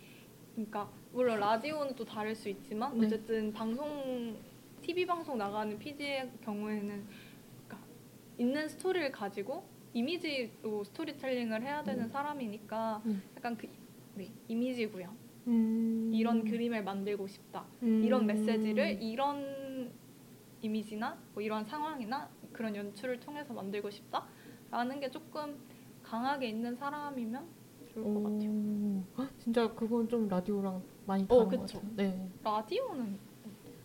그러니까 물론 라디오는 또 다를 수 있지만 네. 어쨌든 방송 TV 방송 나가는 PD의 경우에는 그러니까 있는 스토리를 가지고 이미지로 스토리텔링을 해야 되는 음. 사람이니까 음. 약간 그 네, 이미지 구현 음. 이런 그림을 만들고 싶다. 음. 이런 메시지를 이런 이미지나 뭐 이런 상황이나 그런 연출을 통해서 만들고 싶다라는 게 조금 강하게 있는 사람이면 좋을 것 같아요. 헉, 진짜 그건 좀 라디오랑 많이 어, 다른 것 그쵸. 같아요. 네. 라디오는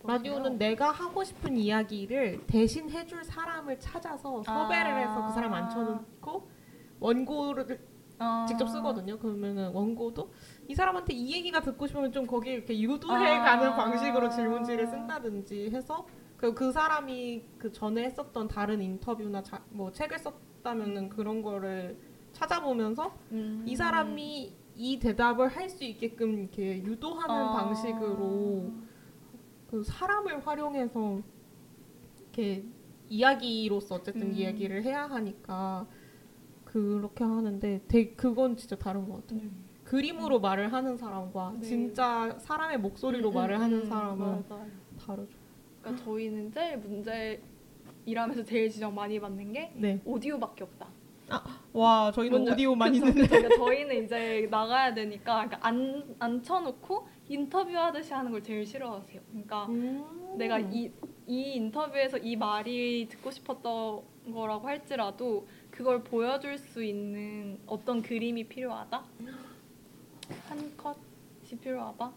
라디오는 내가 하고 싶은 이야기를 대신 해줄 사람을 찾아서 섭외를 아. 해서 그 사람 앉혀놓고 원고를 아. 직접 쓰거든요. 그러면은 원고도 이 사람한테 이 얘기가 듣고 싶으면 좀 거기 이렇게 유도해 아. 가는 방식으로 질문지를 쓴다든지 해서 그, 그 사람이 그 전에 했었던 다른 인터뷰나 자, 뭐 책을 썼다면은 그런 거를 찾아보면서 음. 이 사람이 이 대답을 할 수 있게끔 이렇게 유도하는 아. 방식으로 그 사람을 활용해서 이렇게 이야기로서 어쨌든 음. 이야기를 해야 하니까 그렇게 하는데 되게 그건 진짜 다른 것 같아요. 음. 그림으로 말을 하는 사람과 네. 진짜 사람의 목소리로 음, 말을 음, 하는 음, 사람은 맞아요. 다르죠. 그러니까 저희는 제일 문제 일하면서 제일 지적 많이 받는 게 네. 오디오밖에 없다. 와 저희는 먼저- 오디오 많이 그쵸, 듣는. 그쵸. 그러니까 저희는 이제 나가야 되니까 그러니까 안 앉혀놓고 인터뷰하듯이 하는 걸 제일 싫어하세요. 그러니까 음. 내가 이, 이 인터뷰에서 이 말이 듣고 싶었던 거라고 할지라도 그걸 보여줄 수 있는 어떤 그림이 필요하다? 한 컷이 필요하다?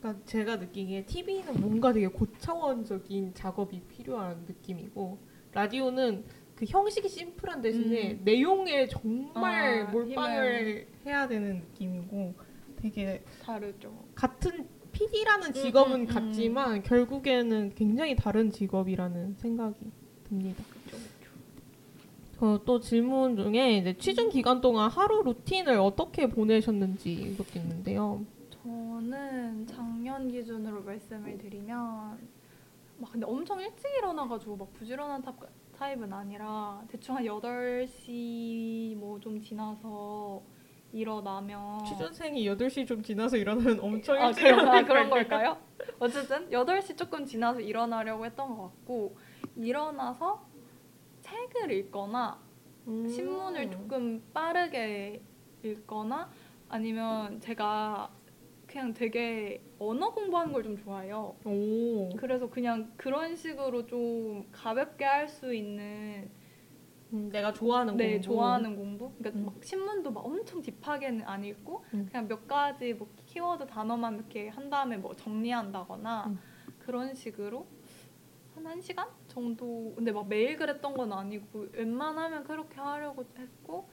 그러니까 제가 느끼기에 TV는 뭔가 되게 고차원적인 작업이 필요한 느낌이고 라디오는 그 형식이 심플한 대신에 음. 내용에 정말 아, 몰빵을 해야 되는 느낌이고 되게 다르죠. 같은 PD라는 직업은 음, 음, 음. 같지만 결국에는 굉장히 다른 직업이라는 생각이 듭니다. 그쵸, 그쵸. 어, 또 질문 중에 이제 취준 기간 동안 하루 루틴을 어떻게 보내셨는지 이것도 있는데요. 저는 작년 기준으로 말씀을 드리면 막 근데 엄청 일찍 일어나가지고 막 부지런한 탑, 타입은 아니라 대충 한 8시 뭐 좀 지나서 일어나면 취준생이 8시 좀 지나서 일어나면 엄청 아, 일찍 그런, 아, 그런? [LAUGHS] 걸까요? 어쨌든 8시 조금 지나서 일어나려고 했던 것 같고 일어나서 책을 읽거나 음. 신문을 조금 빠르게 읽거나 아니면 제가 그냥 되게 언어 공부하는 걸 좀 좋아해요. 오. 그래서 그냥 그런 식으로 좀 가볍게 할 수 있는 음, 내가 좋아하는 네 공부. 좋아하는 공부. 그러니까 음. 막 신문도 막 엄청 딥하게는 안 읽고 음. 그냥 몇 가지 뭐 키워드 단어만 이렇게 한 다음에 뭐 정리한다거나 음. 그런 식으로 한 1시간 정도 근데 막 매일 그랬던 건 아니고 웬만하면 그렇게 하려고 했고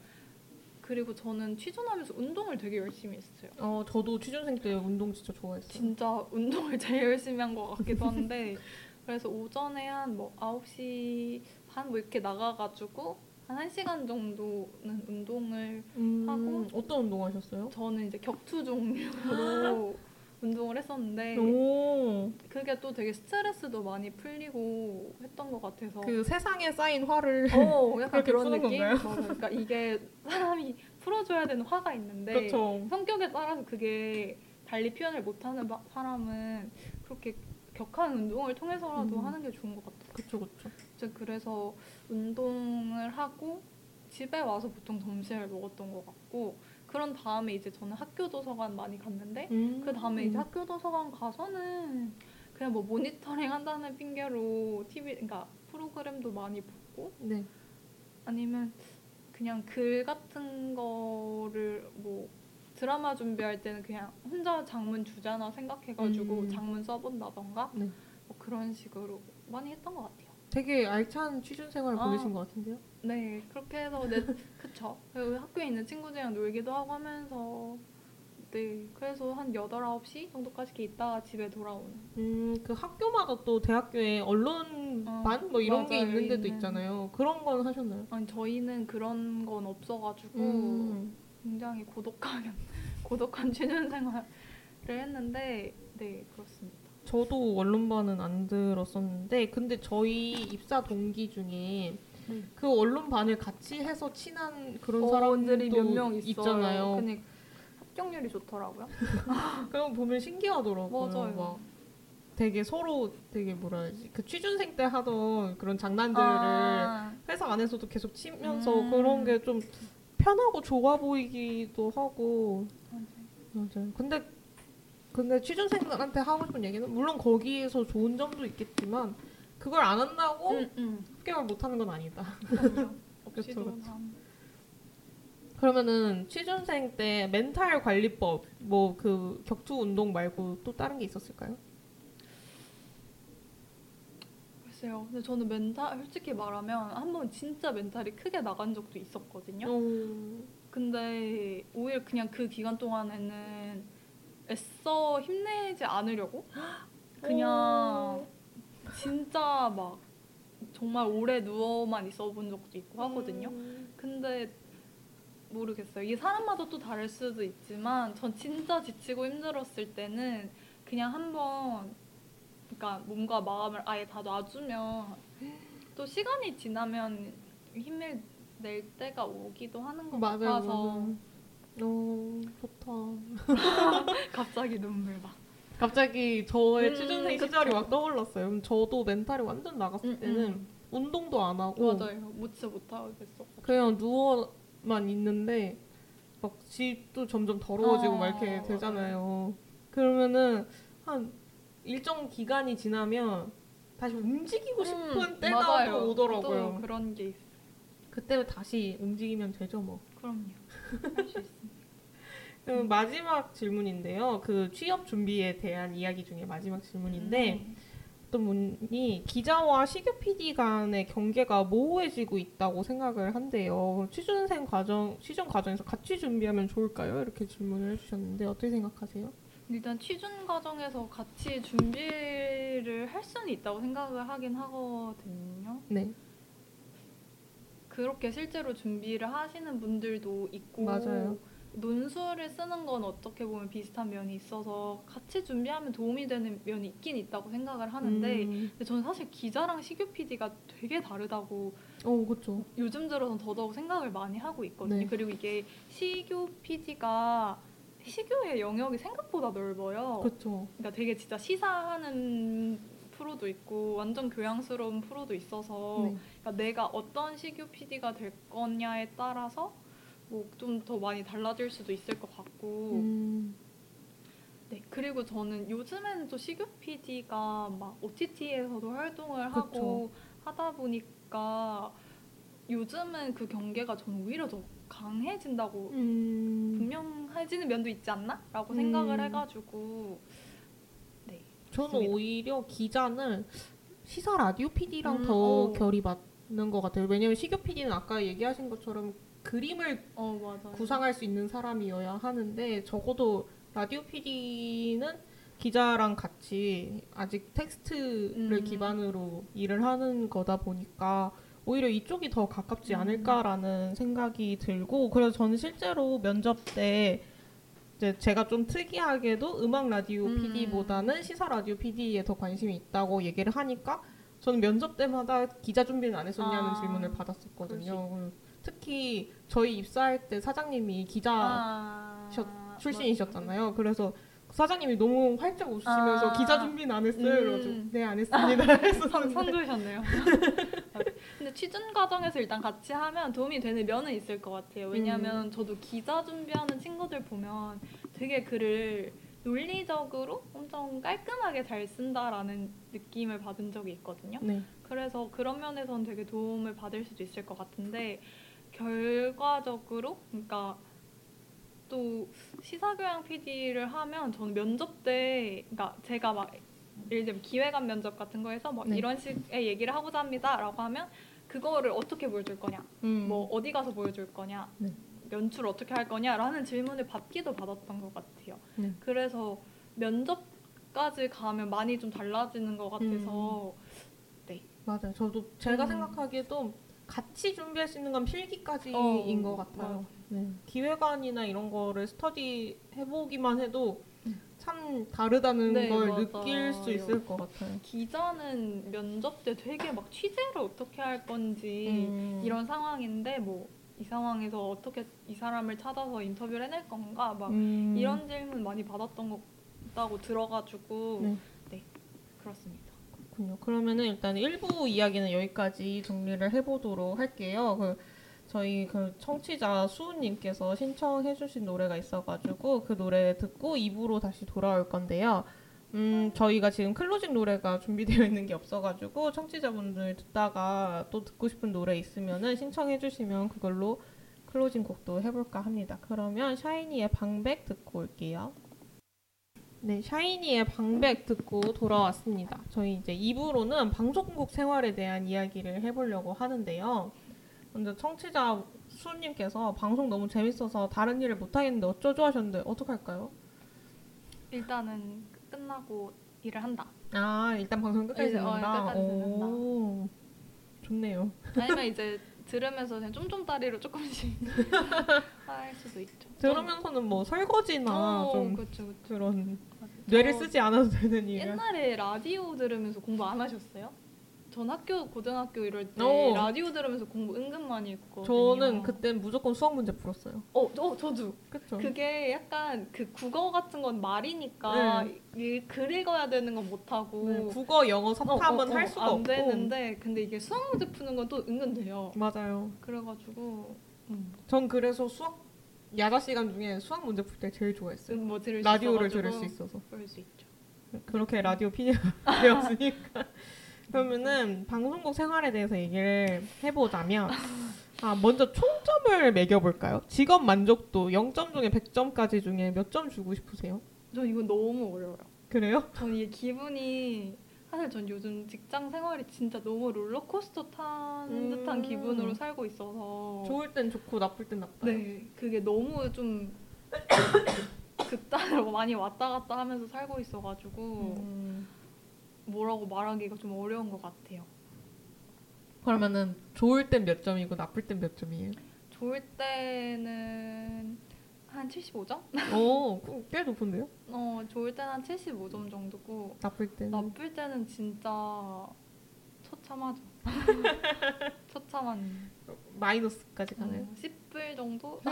그리고 저는 취준하면서 운동을 되게 열심히 했어요. 어, 저도 취준생 때 운동 진짜 좋아했어요. 진짜 [LAUGHS] 운동을 제일 열심히 한 것 같기도 한데 그래서 오전에 한 뭐 9시 반 뭐 이렇게 나가가지고 한 1시간 정도는 운동을 음, 하고 어떤 운동 하셨어요? 저는 이제 격투 종류로 [LAUGHS] 운동을 했었는데 오. 그게 또 되게 스트레스도 많이 풀리고 했던 것 같아서 그 세상에 쌓인 화를 어 약간 그런 느낌? 맞아요. 그러니까 이게 사람이 풀어줘야 되는 화가 있는데 그렇죠. 성격에 따라서 그게 달리 표현을 못하는 바- 사람은 그렇게 격한 운동을 통해서라도 음. 하는 게 좋은 것 같아요. 그렇죠, 그렇죠. 그래서 운동을 하고 집에 와서 보통 점심을 먹었던 것 같고 그런 다음에 이제 저는 학교 도서관 많이 갔는데 음. 그 다음에 이제 학교 도서관 가서는 그냥 뭐 모니터링 한다는 핑계로 TV 그러니까 프로그램도 많이 보고 네. 아니면 그냥 글 같은 거를 뭐 드라마 준비할 때는 그냥 혼자 장문 주제나 생각해가지고 음. 장문 써본다던가 네. 뭐 그런 식으로 많이 했던 것 같아요. 되게 알찬 취준 생활을 아. 보내신 것 같은데요? 네 그렇게 해서 네 [LAUGHS] 그쵸 학교에 있는 친구들이랑 놀기도 하고 하면서 네 그래서 한 8, 9시 정도까지 이렇게 있다가 집에 돌아오는 음, 그 학교마다 또 대학교에 언론반 어, 뭐 이런 게 맞아요, 있는 데도. 있잖아요. 그런 건 하셨나요? 아니 저희는 그런 건 없어가지고 음. 굉장히 고독한 [LAUGHS] 고독한 취준 생활을 했는데 네 그렇습니다. 저도 언론반은 안 들었었는데 근데 저희 입사 동기 중에 네. 그 언론 반을 같이 해서 친한 그런 어원들이 사람들도 몇 명. 있잖아요. 합격률이 좋더라고요. [LAUGHS] 그럼 보면 신기하더라고요. 맞아요. 막 되게 서로 되게 뭐라 해야지 그 취준생 때 하던 그런 장난들을 아, 회사 안에서도 계속 치면서 음. 그런 게 좀 편하고 좋아 보이기도 하고 맞아요. 맞아요. 근데 근데 취준생들한테 하고 싶은 얘기는 물론 거기에서 좋은 점도 있겠지만 그 그걸 안 한다고 음, 음. 합격을 못 하는 건 아니다. [LAUGHS] 그쵸, 그쵸. 한- 그러면은 취준생 때 멘탈 관리법 뭐 그 격투 운동 말고 또 다른 게 있었을까요? 글쎄요. 근데 저는 멘탈 솔직히 말하면 한 번 진짜 멘탈이 크게 나간 적도 있었거든요. 어, 근데 오히려 그냥 그 기간 동안에는 애써 힘내지 않으려고 그냥 진짜 막 정말 오래 누워만 있어 본 적도 있고 하거든요. 음. 근데 모르겠어요. 이게 사람마다 또 다를 수도 있지만 전 진짜 지치고 힘들었을 때는 그냥 한번 그러니까 몸과 마음을 아예 다 놔주면 또 시간이 지나면 힘을 낼 때가 오기도 하는 것 맞아요. 같아서 맞아요. 오 좋다. [LAUGHS] 갑자기 눈물 막. 갑자기 저의 음, 취준생 그쵸. 시절이 막 떠올랐어요. 그럼 저도 멘탈이 완전 나갔을 음, 때는 음. 운동도 안 하고 맞아요. 못 진짜 못 하겠어. 그냥 누워만 있는데 막 집도 점점 더러워지고 어, 막 이렇게 맞아요. 되잖아요. 그러면은 한 일정 기간이 지나면 다시 움직이고 싶은 음, 때가 맞아요. 또 오더라고요. 또 그런 게 있어. 그때 다시 움직이면 되죠 뭐. 그럼요. 할 수 있습니다. 그럼 마지막 질문인데요. 그 취업 준비에 대한 이야기 중에 마지막 질문인데 음. 어떤 분이 기자와 시교 PD 간의 경계가 모호해지고 있다고 생각을 한대요. 취준생 과정, 취준 과정에서 같이 준비하면 좋을까요? 이렇게 질문을 해주셨는데 어떻게 생각하세요? 일단 취준 과정에서 같이 준비를 할 수는 있다고 생각을 하긴 하거든요. 네, 그렇게 실제로 준비를 하시는 분들도 있고 맞아요. 논술을 쓰는 건 어떻게 보면 비슷한 면이 있어서 같이 준비하면 도움이 되는 면이 있긴 있다고 생각을 하는데 음, 근데 저는 사실 기자랑 시교 PD가 되게 다르다고 어, 그렇죠. 요즘 들어서 더더욱 생각을 많이 하고 있거든요. 네. 그리고 이게 시교 PD가 시교의 영역이 생각보다 넓어요. 그렇죠. 그러니까 되게 진짜 시사하는 프로도 있고 완전 교양스러운 프로도 있어서 네. 그러니까 내가 어떤 시교 PD가 될 거냐에 따라서 뭐 좀 더 많이 달라질 수도 있을 것 같고 음, 네 그리고 저는 요즘에는 또 시교 PD가 막 OTT에서도 활동을 하고 하다 보니까 요즘은 그 경계가 저는 오히려 더 강해진다고 음, 분명해지는 면도 있지 않나?라고 음. 생각을 해가지고 네 저는 맞습니다. 오히려 기자는 시사 라디오 PD랑 음, 더 어. 결이 맞는 것 같아요. 왜냐면 시교 PD는 아까 얘기하신 것처럼 그림을 어 맞아요. 구상할 수 있는 사람이어야 하는데 적어도 라디오 PD는 기자랑 같이 아직 텍스트를 음. 기반으로 일을 하는 거다 보니까 오히려 이쪽이 더 가깝지 음. 않을까라는 생각이 들고 그래서 저는 실제로 면접 때 이제 제가 좀 특이하게도 음악 라디오 음. PD보다는 시사 라디오 PD에 더 관심이 있다고 얘기를 하니까 저는 면접 때마다 기자 준비는 안 했었냐는 아, 질문을 받았었거든요. 특히 저희 입사할 때 사장님이 기자 아, 셨- 출신이셨잖아요. 그래서 사장님이 너무 활짝 웃으시면서 아. 기자 준비는 안 했어요. 음. 그래가지고 네안 했습니다. [LAUGHS] 선, 했었는데 선두셨네요. [LAUGHS] 근데 취준 과정에서 일단 같이 하면 도움이 되는 면은 있을 것 같아요. 왜냐하면 음. 저도 기자 준비하는 친구들 보면 되게 글을 논리적으로 엄청 깔끔하게 잘 쓴다라는 느낌을 받은 적이 있거든요. 네. 그래서 그런 면에서는 되게 도움을 받을 수도 있을 것 같은데 결과적으로 그러니까 또 시사교양 PD를 하면 저는 면접 때 그러니까 제가 막 예를 들면 기획안 면접 같은 거에서 뭐 네. 이런 식의 얘기를 하고자 합니다라고 하면 그거를 어떻게 보여줄 거냐 음. 뭐 어디 가서 보여줄 거냐 네. 연출 어떻게 할 거냐라는 질문을 받기도 받았던 것 같아요. 네. 그래서 면접까지 가면 많이 좀 달라지는 것 같아서 맞아요. 저도 제가 음. 생각하기에도 같이 준비할 수 있는 건 필기까지인 어, 것 같아요. 맞아요. 네. 기획안이나 이런 거를 스터디 해보기만 해도 음. 참 다르다는 네, 걸 맞아요. 느낄 수 있을 것 같아요. 기자는 면접 때 되게 막 취재를 어떻게 할 건지 음. 이런 상황인데 뭐 이 상황에서 어떻게 이 사람을 찾아서 인터뷰를 해낼 건가 막 음. 이런 질문 많이 받았던 것 같다고 들어가지고 네. 네, 그렇습니다. 그렇군요. 그러면은 일단 1부 이야기는 여기까지 정리를 해보도록 할게요. 그 저희 그 청취자 수우님께서 신청해주신 노래가 있어가지고 그 노래 듣고 2부로 다시 돌아올 건데요. 음, 저희가 지금 closing 노래가 준비되어 있는 게 없어가지고 청취자분들 듣다가 또 듣고 싶은 노래 있으면은 신청해주시면 그걸로 closing 곡도 해볼까 합니다. 그러면 샤이니의 방백 듣고 올게요. 네, 샤이니의 방백 듣고 돌아왔습니다. 저희 이제 2부로는 방송국 생활에 대한 이야기를 해보려고 하는데요. 먼저 청취자 수님께서 방송 너무 재밌어서 다른 일을 못하겠는데 어쩌죠 하셨는데 어떡할까요? 일단은 끝나고 일을 한다. 아 일단 방송 끝까지 네, 어, 듣는다. 끝까지 듣는다. 오, 좋네요. 아니면 이제 들으면서 그냥 쫌쫌다리로 조금씩 [LAUGHS] 할 수도 있죠. 들으면서는 뭐 설거지나 어, 좀 그쵸, 그쵸. 그런. 뇌를 저 쓰지 않아도 되는 일. 옛날에 라디오 들으면서 공부 안 하셨어요? 전 학교 고등학교 이럴 때 어. 라디오 들으면서 공부 은근 많이 했거든요. 저는 그땐 무조건 수학 문제 풀었어요. 어, 저, 저도 그쵸? 그게 약간 그 국어 같은 건 말이니까 이, 글 읽어야 되는 건 못하고 네, 국어, 영어, 섭탐은 어, 어, 할 어, 수가 안 없고. 되는데 근데 이게 수학 문제 푸는 건 또 은근 돼요. 맞아요. 그래가지고 음, 전 그래서 수학 야자 시간 중에 수학 문제 풀 때 제일 좋아했어요. 뭐 들을 수 라디오를 들을 수 있어서. 그럴 수 있죠. 그렇게 라디오 PD가 [LAUGHS] 되었으니까. 그러면은 방송국 생활에 대해서 얘기를 해보자면 아 먼저 총점을 매겨볼까요? 직업 만족도 0점 중에 100점까지 중에 몇 점 주고 싶으세요? 저 이거 너무 어려워요. 그래요? 전 이게 기분이 사실 전 요즘 직장 생활이 진짜 너무 롤러코스터 타는 음. 듯한 기분으로 살고 있어서 좋을 땐 좋고 나쁠 땐 나빠요. 네 그게 너무 좀 [COUGHS] 극단으로 많이 왔다 갔다 하면서 살고 있어가지고 음, 뭐라고 말하기가 좀 어려운 것 같아요. 그러면은 좋을 땐 몇 점이고 나쁠 땐 몇 점이에요? 좋을 때는 한 75점? 오, [LAUGHS] 그꽤 높은데요? 어 좋을 때는 한 75점 정도고 나쁠 때는 나쁠 때는 진짜 처참하죠. [LAUGHS] 처참한 마이너스까지 가나요? 어, 10불 정도? [LAUGHS]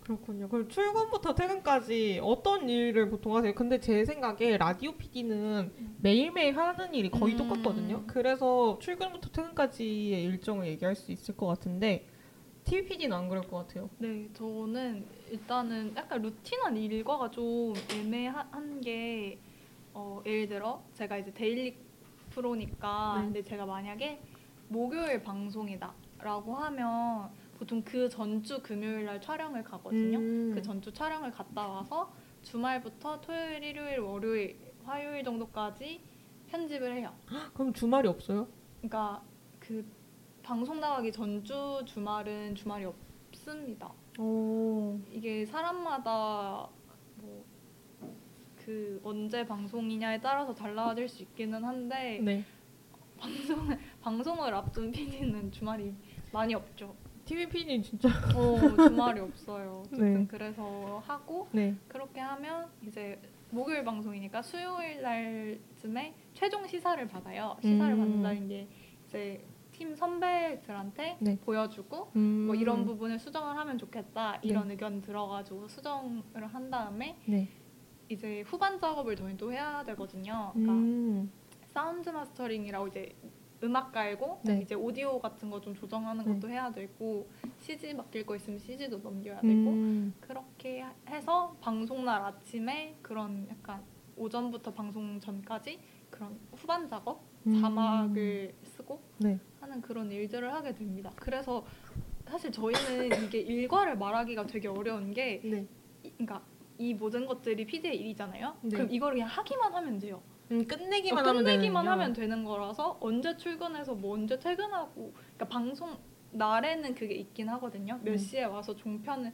그렇군요. 그럼 출근부터 퇴근까지 어떤 일을 보통 하세요? 근데 제 생각에 라디오 PD는 매일매일 하는 일이 거의 음. 똑같거든요. 그래서 출근부터 퇴근까지의 일정을 얘기할 수 있을 것 같은데 TV PD는 안 그럴 것 같아요. 네, 저는 일단은 약간 루틴한 일과가 좀 애매한 게 어, 예를 들어 제가 이제 데일리 프로니까 네. 근데 제가 만약에 목요일 방송이다라고 하면 보통 그 전주 금요일 날 촬영을 가거든요. 음. 그 전주 촬영을 갔다 와서 주말부터 토요일, 일요일, 월요일, 화요일 정도까지 편집을 해요. 그럼 주말이 없어요? 그러니까 그 방송 나가기 전주 주말은 주말이 없습니다. 오. 이게 사람마다 뭐 그 언제 방송이냐에 따라서 달라질 수 있기는 한데 네. 방송을 방송을 앞둔 PD는 주말이 많이 없죠. TV PD는 진짜 어, 주말이 없어요. [LAUGHS] 네. 그래서 하고 네. 그렇게 하면 이제 목요일 방송이니까 수요일 날쯤에 최종 시사를 받아요. 시사를 음. 받는다는 게 이제 팀 선배들한테 네. 보여주고 음. 뭐 이런 부분을 수정을 하면 좋겠다 이런 의견 들어가지고 수정을 한 다음에 네. 이제 후반 작업을 저희 또 해야 되거든요. 그러니까 음. 사운드 마스터링이라고 이제 음악 깔고 네. 이제 오디오 같은 거 좀 조정하는 네. 것도 해야 되고 CG 맡길 거 있으면 CG도 넘겨야 되고 음. 그렇게 해서 방송 날 아침에 그런 약간 오전부터 방송 전까지 그런 후반 작업 음. 자막을 쓰고 네. 하는 그런 일들을 하게 됩니다. 그래서 사실 저희는 이게 일과를 말하기가 되게 어려운 게 네. 이- 그러니까 이 모든 것들이 PD의 일이잖아요. 네. 그럼 이거를 그냥 하기만 하면 돼요. 음, 끝내기만 어, 하면 끝내기만 되는군요. 하면 되는 거라서 언제 출근해서 뭐 언제 퇴근하고 그러니까 방송 날에는 그게 있긴 하거든요. 몇 네. 시에 와서 종편을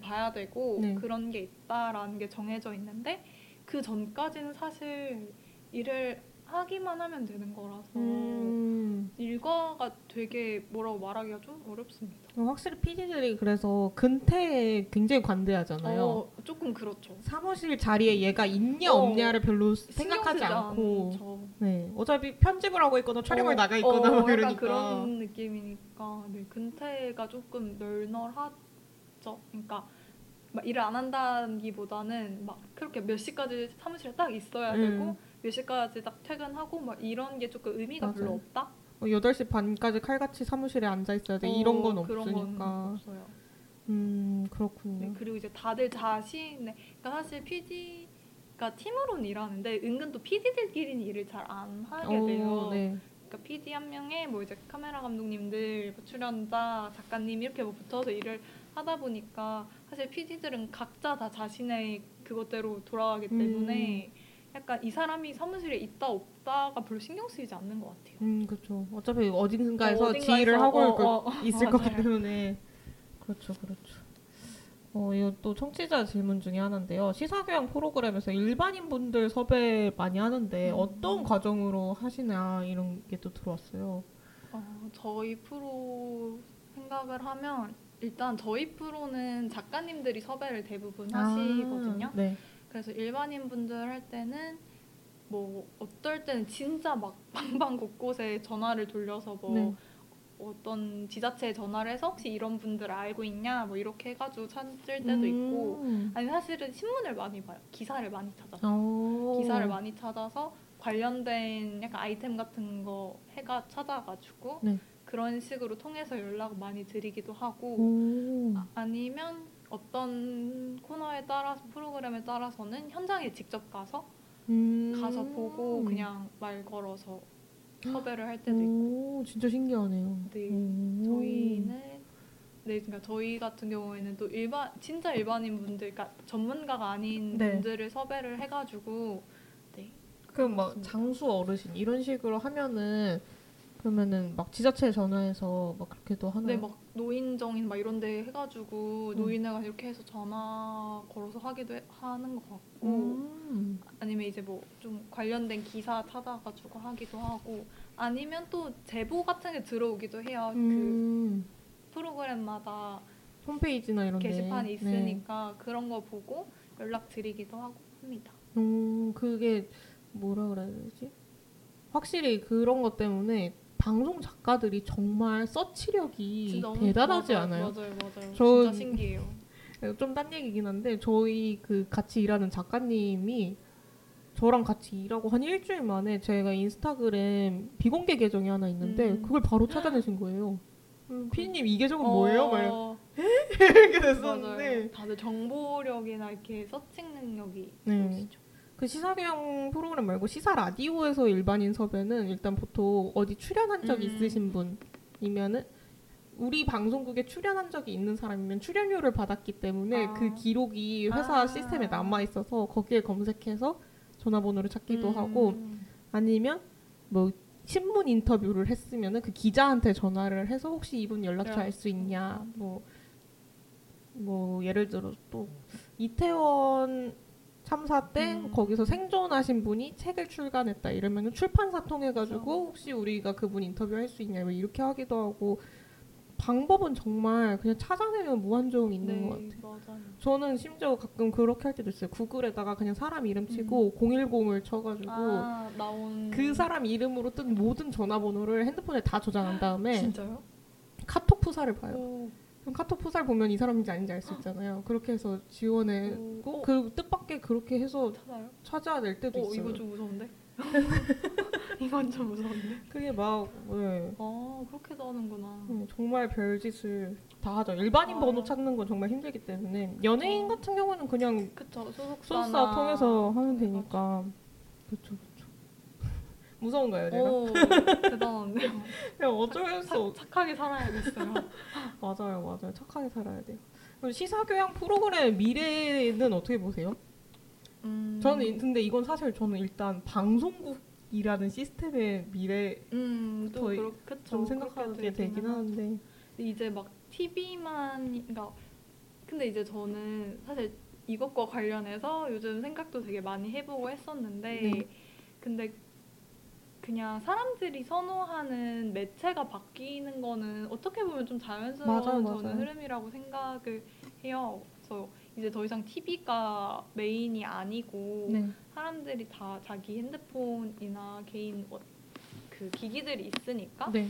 봐야 되고 네. 그런 게 있다라는 게 정해져 있는데 그 전까지는 사실 일을 하기만 하면 되는 거라서 음. 일과가 되게 뭐라고 말하기가 좀 어렵습니다. 확실히 PD들이 그래서 근태에 굉장히 관대하잖아요. 어, 조금 그렇죠. 사무실 자리에 얘가 있냐 어, 없냐를 별로 생각하지 않고 않죠. 네 어차피 편집을 하고 있거나 촬영을 어, 나가 있거나 어, 이러니까 그런 느낌이니까 네, 근태가 조금 널널하죠. 그러니까 막 일을 안 한다기보다는 막 그렇게 몇 시까지 사무실에 딱 있어야 음. 되고 몇 시까지 딱 퇴근하고 막 이런 게 조금 의미가 맞아요. 별로 없다. 어, 8시 반까지 칼같이 사무실에 앉아 있어야 돼 이런 어, 건 그런 건 없으니까 없어요. 음 네, 그렇군요. 그리고 이제 다들 자신의 그러니까 사실 PD 그러니까 팀으로는 일하는데 은근 또 PD들끼리는 일을 잘 안 하게 오, 돼요. 네. 그러니까 PD 한 명에 뭐 이제 카메라 감독님들, 뭐 출연자, 작가님 이렇게 뭐 붙어서 일을 하다 보니까 사실 PD들은 각자 다 자신의 그것대로 돌아가기 때문에 약간 이 사람이 사무실에 있다 없다가 별로 신경 쓰이지 않는 것 같아요. 음, 그렇죠. 어차피 어딘가에서 어, 어딘가에서, 지휘를 하고 어, 올 거- 어, 어, 있을 거기. 때문에 [LAUGHS] 그렇죠, 그렇죠. 어, 이거 또 청취자 질문 중에 하나인데요. 시사교양 프로그램에서 일반인 분들 섭외 많이 하는데 음. 어떤 과정으로 하시나 이런 게 또 들어왔어요. 어, 저희 프로 생각을 하면 일단 저희 프로는 작가님들이 섭외를 대부분 하시거든요. 아, 네. 그래서 일반인 분들 할 때는 뭐 어떨 때는 진짜 막 [LAUGHS] 방방 곳곳에 전화를 돌려서 뭐 네. 어떤 지자체에 전화를 해서 혹시 이런 분들 알고 있냐 뭐 이렇게 해가지고 찾을 때도 있고 음. 아니 사실은 신문을 많이 봐요 기사를 많이 찾아서 오. 기사를 많이 찾아서 관련된 약간 아이템 같은 거 해가 찾아가지고 네. 그런 식으로 통해서 연락 많이 드리기도 하고 오. 아, 아니면 어떤 코너에 따라서 프로그램에 따라서는 현장에 직접 가서 음. 가서 보고 그냥 말 걸어서 섭외를 할 때도 있고 오, 진짜 신기하네요. 네. 오. 저희는 네 그러니까 저희 같은 경우에는 또 일반 진짜 일반인 분들 그러니까 전문가가 아닌 네. 분들을 섭외를 해가지고 네 그럼 막. 장수 어르신 이런 식으로 하면은 그러면은 막 지자체에 전화해서 막 그렇게도 하나요? 네, 막 노인정인 막 이런 데 해가지고 음. 노인회가 이렇게 해서 전화 걸어서 하기도 해- 하는 것 같고 음. 아니면 이제 뭐 좀 관련된 기사 찾아가지고 하기도 하고 아니면 또 제보 같은 게 들어오기도 해요. 그 음. 프로그램마다 홈페이지나 이런 데. 게시판이 네. 있으니까 그런 거 보고 연락 드리기도 하고 합니다. 음, 그게 뭐라 그래야 되지? 확실히 그런 것 때문에 방송 작가들이 정말 서치력이 대단하지 맞아요, 않아요? 맞아요, 맞아요. 저- 진짜 신기해요. 좀 딴 얘기긴 한데 저희 그 같이 일하는 작가님이 저랑 같이 일하고 한 일주일 만에 제가 인스타그램 비공개 계정이 하나 있는데 음. 그걸 바로 찾아내신 거예요. 음, 피디님 이 계정은 뭐예요? 막 어, [LAUGHS] 이렇게 됐었는데 맞아요. 다들 정보력이나 이렇게 서칭 능력이 네. 그 시사교양 프로그램 말고 시사 라디오에서 일반인 섭외는 일단 보통 어디 출연한 적 음. 있으신 분이면은 우리 방송국에 출연한 적이 있는 사람이면 출연료를 받았기 때문에 아. 그 기록이 회사 아. 시스템에 남아 있어서 거기에 검색해서 전화번호를 찾기도 음. 하고 아니면 뭐 신문 인터뷰를 했으면은 그 기자한테 전화를 해서 혹시 이분 연락처 알 수 있냐 뭐뭐 예를 들어 또 이태원 참사 때 음. 거기서 생존하신 분이 책을 출간했다 이러면은 출판사 통해 가지고 그렇죠. 혹시 우리가 그분 인터뷰할 수 있냐 뭐 이렇게 하기도 하고 방법은 정말 그냥 찾아내면 무한정 있는 것 같아요. 네, 맞아요. 저는 심지어 가끔 그렇게 할 때도 있어요. 구글에다가 그냥 사람 이름 치고 010을 쳐가지고 음. 아, 나온 그 사람 이름으로 뜬 모든 전화번호를 핸드폰에 다 저장한 다음에? 카톡 푸사를 봐요. 오, 카톡 푸사를 보면 이 사람인지 아닌지 알 수 있잖아요. 그렇게 해서 지원해고 오. 그 뜻밖의 그렇게 해서 찾아요? 찾아낼 때도 어, 있어요. 이거 좀 무서운데? [LAUGHS] 이건 좀 무서운데? 그게 막 네. 아, 그렇게도 하는구나. 음, 정말 별짓을 다 하죠. 일반인 아. 번호 찾는 건 정말 힘들기 때문에 연예인 어. 같은 경우는 그냥 그쵸, 소속사 통해서 하면 되니까 그렇죠, 그렇죠. 무서운가요, 제가? 오, 대단한데요. [LAUGHS] 그냥 어쩔 수 착, 없. 착하게 살아야겠어요. [LAUGHS] 맞아요, 맞아요. 착하게 살아야 돼요. 그럼 시사교양 프로그램 미래는 어떻게 보세요? 음, 저는 이- 근데 이건 사실 저는 일단 방송국이라는 시스템의 미래 음, 또 저희 그렇, 그쵸. 좀 생각하게 되긴 하는데. 이제 막 TV만 그러니까 근데 이제 저는 사실 이것과 관련해서 요즘 생각도 되게 많이 해보고 했었는데 네. 근데 그냥 사람들이 선호하는 매체가 바뀌는 거는 어떻게 보면 좀 자연스러운 맞아요, 저는 맞아요. 흐름이라고 생각을 해요. 그래서 이제 더 이상 TV가 메인이 아니고 네. 사람들이 다 자기 핸드폰이나 개인 뭐- 그 기기들이 있으니까 네.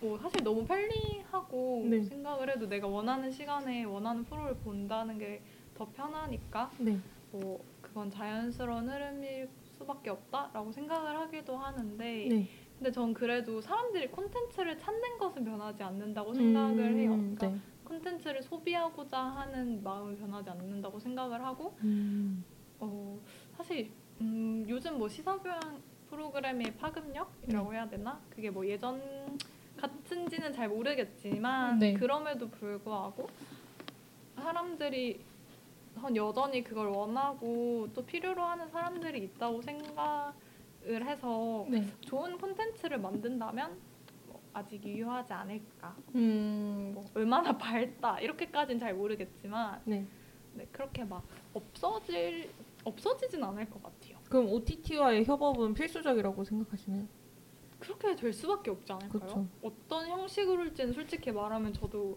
뭐 사실 너무 편리하고 네. 생각을 해도 내가 원하는 시간에 원하는 프로를 본다는 게 더 편하니까 네. 뭐 그건 자연스러운 흐름일 수밖에 없다라고 생각을 하기도 하는데 네. 근데 전 그래도 사람들이 콘텐츠를 찾는 것은 변하지 않는다고 생각을 해요. 음, 그러니까 네. 콘텐츠를 소비하고자 하는 마음은 변하지 않는다고 생각을 하고 음. 어, 요즘 뭐 시사교양 프로그램의 파급력이라고 해야 되나? 그게 뭐 예전 같은지는 잘 모르겠지만 네. 그럼에도 불구하고 사람들이 전 여전히 그걸 원하고 또 필요로 하는 사람들이 있다고 생각을 해서 네. 좋은 콘텐츠를 만든다면 뭐 아직 유효하지 않을까. 음. 뭐 얼마나 밝다 이렇게까지는 잘 모르겠지만 네. 네, 그렇게 막 없어질 없어지진 않을 것 같아요. 그럼 OTT와의 협업은 필수적이라고 생각하시나요? 그렇게 될 수밖에 없지 않을까요? 그쵸. 어떤 형식으로일지는 솔직히 말하면 저도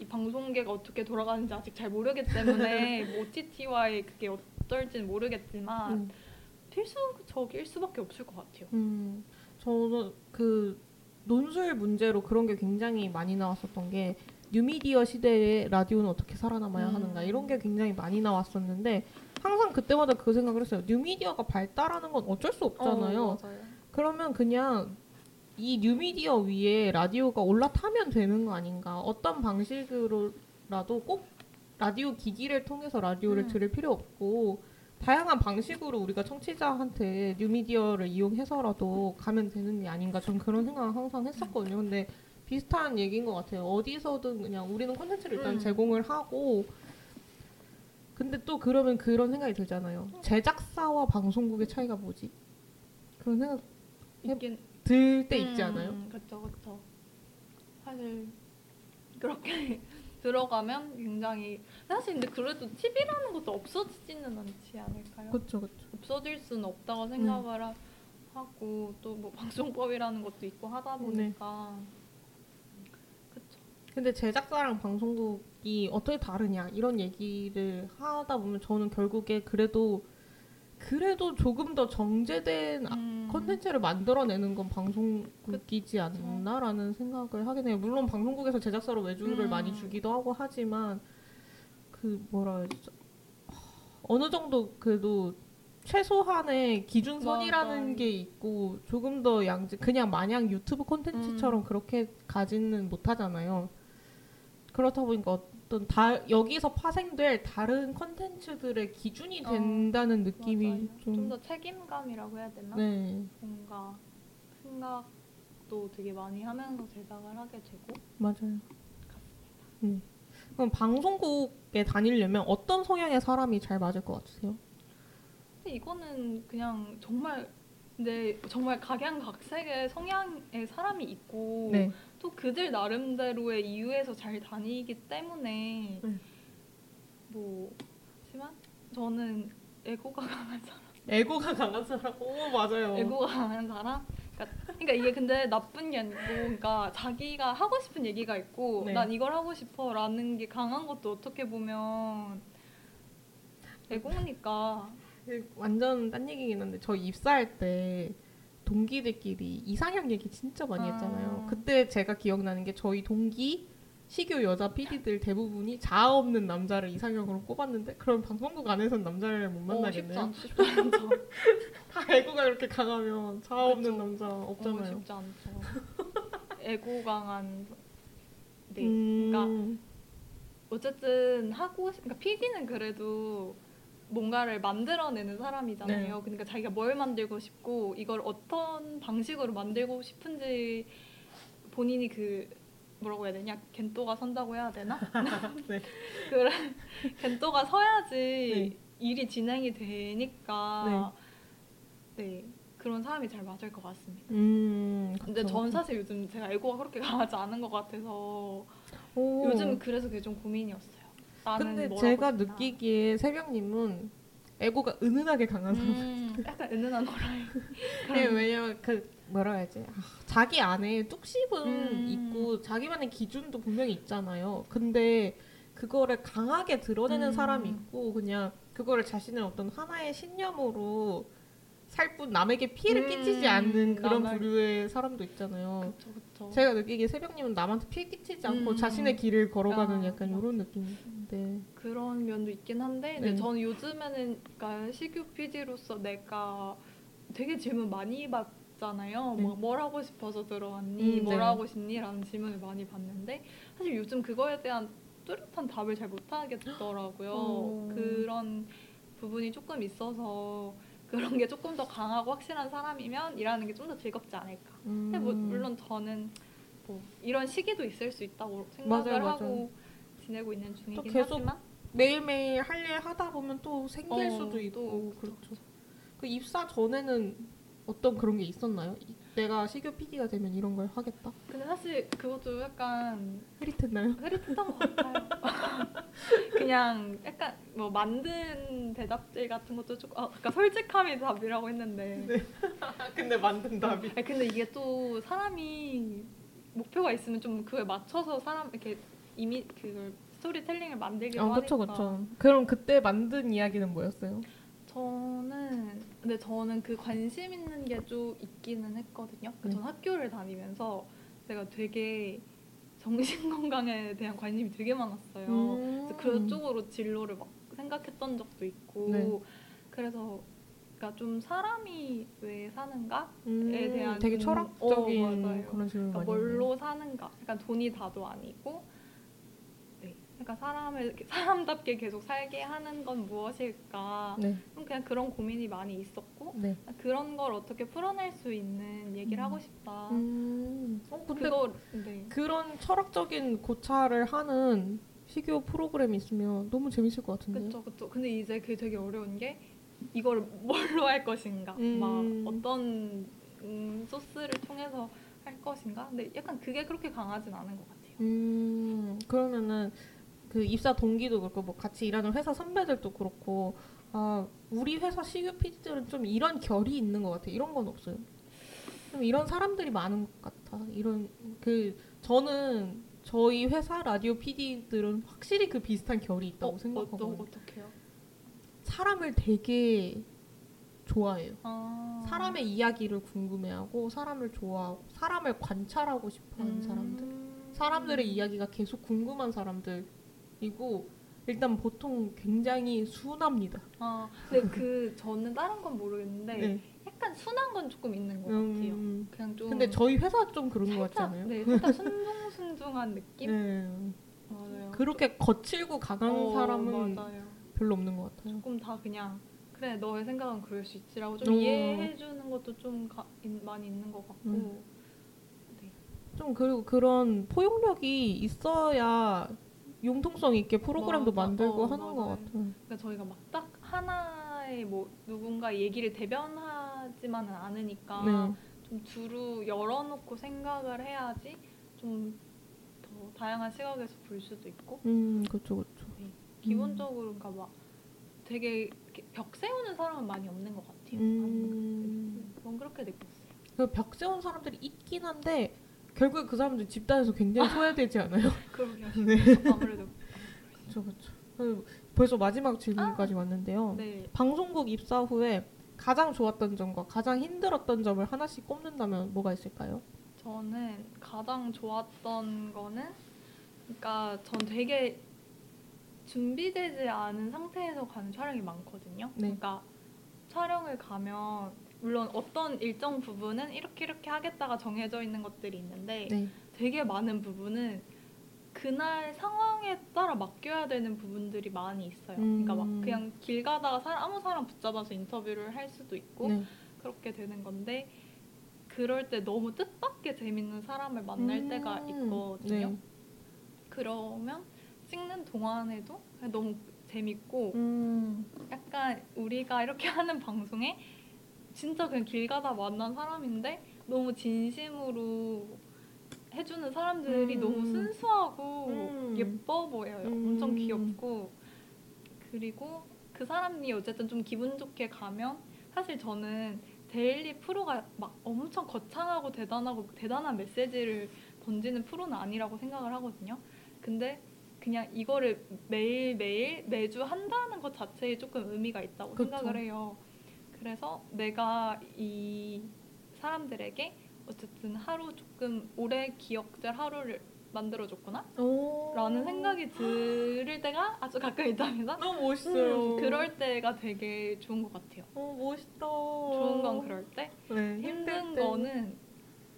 이 방송계가 어떻게 돌아가는지 아직 잘 모르기 때문에 [LAUGHS] 뭐 OTT와의 그게 어떨지는 모르겠지만 음. 필수적일 수밖에 없을 것 같아요. 음, 저는 그 논술 문제로 그런 게 굉장히 많이 나왔었던 게 뉴미디어 시대에 라디오는 어떻게 살아남아야 음. 하는가 이런 게 굉장히 많이 나왔었는데 항상 그때마다 그 생각을 했어요. 뉴미디어가 발달하는 건 어쩔 수 없잖아요. 어. 그러면 그냥 이 뉴미디어 위에 라디오가 올라타면 되는 거 아닌가? 어떤 방식으로라도 꼭 라디오 기기를 통해서 라디오를 음. 들을 필요 없고 다양한 방식으로 우리가 청취자한테 뉴미디어를 이용해서라도 가면 되는 게 아닌가? 전 그런 생각을 항상 했었거든요. 근데 비슷한 얘기인 것 같아요. 어디서든 그냥 우리는 콘텐츠를 일단 음. 제공을 하고 근데 또 그러면 그런 생각이 들잖아요. 제작사와 방송국의 차이가 뭐지? 그런 생각 있긴 들 때 있지 않아요? 음, 그렇죠, 그렇죠. 사실 그렇게 [LAUGHS] 들어가면 굉장히 사실 근데 그래도 TV라는 것도 없어지지는 않지 않을까요? 그렇죠, 그렇죠. 없어질 수는 없다고 생각을 하, 하고 또 뭐 [LAUGHS] 방송법이라는 것도 있고 하다 네. 보니까 그렇죠. 근데 제작사랑 방송국이 어떻게 다르냐 이런 얘기를 하다 보면 저는 결국에 그래도 그래도 조금 더 정제된 아- 음, 컨텐츠를 만들어내는 건 방송국이지 않나라는 생각을 하긴 해요. 물론 방송국에서 제작사로 외주를 음. 많이 주기도 하고 하지만 그 뭐라 해야 되죠? 어느 정도 그래도 최소한의 기준선이라는 맞아요. 게 있고 조금 더 양지 그냥 마냥 유튜브 콘텐츠처럼 음. 그렇게 가지는 못하잖아요. 그렇다 보니까 어떤 다 여기서 파생될 다른 콘텐츠들의 기준이 어, 된다는 느낌이 좀좀더 책임감이라고 해야 되나? 네. 뭔가 생각도 되게 많이 하면서 제작을 하게 되고 맞아요. 네. 그럼 방송국에 다니려면 어떤 성향의 사람이 잘 맞을 것 같으세요? 이거는 그냥 정말 근데 정말 각양각색의 성향의 사람이 있고 네. 또 그들 나름대로의 이유에서 잘 다니기 때문에 네. 뭐 하지만 저는 에고가 강한 사람 에고가 강한 사람. 오 맞아요. 에고가 강한 사람 그러니까, 그러니까 이게 근데 나쁜 게 아니고 그러니까 자기가 하고 싶은 얘기가 있고 네. 난 이걸 하고 싶어라는 게 강한 것도 어떻게 보면 에고니까 완전 딴 얘기긴 한데 저 입사할 때 동기들끼리 이상형 얘기 진짜 많이 아. 했잖아요. 그때 제가 기억나는 게 저희 동기 시교 여자 PD들 대부분이 자아 없는 남자를 이상형으로 꼽았는데 그럼 방송국 안에서는 남자를 못 어, 쉽지 만나겠네요. 않 쉽지 않죠. [LAUGHS] 다 에고가 이렇게 강하면 자아 없는. 남자 어, 없잖아요. 쉽지 않죠. 에고 강한 네. 음, 그러니까 어쨌든 하고 싶, 그러니까 PD는 그래도 뭔가를 만들어내는 사람이잖아요. 네. 그러니까 자기가 뭘 만들고 싶고 이걸 어떤 방식으로 만들고 싶은지 본인이 그 뭐라고 해야 되냐 겐또가 선다고 해야 되나? [LAUGHS] 네. 그래 겐또가 서야지 네. 일이 진행이 되니까 네. 그런 사람이 잘 맞을 것 같습니다. 음, 근데. 전 사실 요즘 제가 에고가 그렇게 강하지 않은 것 같아서 오. 요즘 그래서 그게 좀 고민이었어요. 나는 근데 뭘 제가. 느끼기에 새벽님은 에고가 은은하게 강한 사람. 음, 약간 은은한 호랑이. [LAUGHS] 네, 왜냐면 그 뭐라 해야지 아, 자기 안에 뚝심은 음. 있고 자기만의 기준도 분명히 있잖아요. 근데 그거를 강하게 드러내는 음. 사람이 있고 그냥 그거를 자신의 어떤 하나의 신념으로 살 뿐 남에게 피해를 음, 끼치지 않는 그런 남을- 부류의 사람도 있잖아요. 그쵸 그쵸. 제가 느끼기에 새벽님은 남한테 피해 끼치지 않고 음. 자신의 길을 걸어가는 아, 약간. 이런 느낌인데 그런 면도 있긴 한데 네. 근데 저는 요즘에는 그러니까 시규 PD로서 내가 되게 질문 많이 받잖아요. 네. 뭐, 뭘 하고 싶어서 들어왔니? 음, 뭘 네. 하고 싶니? 라는 질문을 많이 받는데 사실 요즘 그거에 대한 뚜렷한 답을 잘 못하겠더라고요. 어. 그런 부분이 조금 있어서 그런 게 조금 더 강하고 확실한 사람이면 일하는 게 좀 더 즐겁지 않을까. 근데 뭐 음. 물론 저는 뭐 이런 시기도 있을 수 있다고 생각을 맞아요, 맞아요. 하고 지내고 있는 중이긴 계속 하지만 매일매일 할 일 하다 보면 또 생길 어, 수도 또 있고 그쵸, 그렇죠. 그 입사 전에는 어떤 그런 게 있었나요? 이- 내가 시교 PD가 되면 이런 걸 하겠다. 근데 사실 그것도 약간 흐릿했나요? 흐릿했던 것 같아요. [LAUGHS] 그냥 약간 뭐 만든 대답들 같은 것도 조금 아, 아까 솔직함이 답이라고 했는데 [LAUGHS] 근데 만든 답이. 아니, 근데 이게 또 사람이 목표가 있으면 좀 그에 맞춰서 사람 이렇게 이미 그걸 스토리텔링을 만들기도 아, 하니까 그렇죠, 그렇죠. 그럼 그때 만든 이야기는 뭐였어요? 저는 근데 저는 그 관심 있는 게 좀 있기는 했거든요. 그 네. 전 학교를 다니면서 제가 되게 정신 건강에 대한 관심이 되게 많았어요. 음. 그래서 그쪽으로 진로를 막 생각했던 적도 있고 네. 그래서 그러니까 좀 사람이 왜 사는가에 음, 대한 되게 좀- 철학적인 어. 그런 질문 그러니까 뭘로 사는가 약간 돈이 다도 아니고 네 그러니까 사람을 사람답게 계속 살게 하는 건 무엇일까 네, 좀 그냥 그런 고민이 많이 있었고 네. 그런 걸 어떻게 풀어낼 수 있는 얘기를 음. 하고 싶다 음. 어, 근데 그거 네 그런 철학적인 고찰을 하는 시교 프로그램이 있으면 너무 재밌을 것 같은데. 그쵸 그쵸 근데 이제 그게 되게 어려운 게 이걸 [LAUGHS] 뭘로 할 것인가 음. 막 어떤 음, 소스를 통해서 할 것인가 근데 약간 그게 그렇게 강하진 않은 것 같아요 음, 그러면은 그 입사 동기도 그렇고 뭐 같이 일하는 회사 선배들도 그렇고 아 우리 회사 시교 PD들은 좀 이런 결이 있는 것 같아. 이런 건 없어요. 좀 이런 사람들이 많은 것 같아. 이런 그 저는 저희 회사 라디오 PD들은 확실히 그 비슷한 결이 있다고 어, 생각하고 어, 어떡해요? 사람을 되게 좋아해요. 아. 사람의 이야기를 궁금해하고 사람을 좋아하고 사람을 관찰하고 싶어하는 음. 사람들. 사람들의 이야기가 계속 궁금한 사람들 이고 일단 보통 굉장히 순합니다. 아, 근데 그 저는 다른 건 모르겠는데 네. 약간 순한 건 조금 있는 것 같아요. 음, 그냥 좀 근데 저희 회사 좀 그런 것 같지 살짝, 않아요? 네, 살짝 순둥순둥한 느낌? 네. 맞아요. 그렇게 거칠고 강한 어, 사람은 맞아요. 별로 없는 것 같아요. 조금 다 그냥 그래 너의 생각은 그럴 수 있지라고 좀 어. 이해해 주는 것도 좀 가, 인- 많이 있는 것 같고 음. 네. 좀 그리고 그런 포용력이 있어야 융통성 있게 프로그램도 맞아. 만들고 어, 하는 것 맞아요. 같아요. 그러니까 저희가 막 딱 하나의 뭐 누군가 얘기를 대변하지만은 않으니까 네. 좀 두루 열어놓고 생각을 해야지 좀 더 다양한 시각에서 볼 수도 있고 음, 그렇죠, 그렇죠. 기본적으로 그러니까 막 되게 벽 세우는 사람은 많이 없는 것 같아요. 음. 그건 그렇게 느꼈어요. 그 벽 세운 사람들이 있긴 한데 결국에 그 사람들 집단에서 굉장히 소외되지 않아요? [LAUGHS] 그러게요. [LAUGHS] 네. 아무래도 그렇죠, 그렇죠. 벌써 마지막 질문까지 왔는데요. 네. 방송국 입사 후에 가장 좋았던 점과 가장 힘들었던 점을 하나씩 꼽는다면 뭐가 있을까요? 저는 가장 좋았던 거는 그러니까 전 되게 준비되지 않은 상태에서 가는 촬영이 많거든요. 네. 그러니까 촬영을 가면 물론 어떤 일정 부분은 이렇게 이렇게 하겠다가 정해져 있는 것들이 있는데 네. 되게 많은 부분은 그날 상황에 따라 맡겨야 되는 부분들이 많이 있어요. 그러니까 막 음. 그냥 길 가다가 사- 아무 사람 붙잡아서 인터뷰를 할 수도 있고 네. 그렇게 되는 건데 그럴 때 너무 뜻밖의 재밌는 사람을 만날 음. 때가 있거든요. 네. 그러면 찍는 동안에도 너무 재밌고 음. 약간 우리가 이렇게 [LAUGHS] 하는 방송에 진짜 그냥 길 가다 만난 사람인데 너무 진심으로 해주는 사람들이 음. 너무 순수하고 음. 예뻐 보여요. 음. 엄청 귀엽고 그리고 그 사람이 어쨌든 좀 기분 좋게 가면 사실 저는 데일리 프로가 막 엄청 거창하고 대단하고 대단한 메시지를 던지는 프로는 아니라고 생각을 하거든요. 근데 그냥 이거를 매일매일 매주 한다는 것 자체에 조금 의미가 있다고 그쵸. 생각을 해요. 그래서 내가 이 사람들에게 어쨌든 하루 조금 오래 기억될 하루를 만들어줬구나 오. 라는 생각이 들을 때가 아주 가끔 있답니다. 너무 멋있어요. 음, 그럴 때가 되게 좋은 것 같아요. 어, 멋있다. 좋은 건 그럴 때, 네. 힘든 때. 거는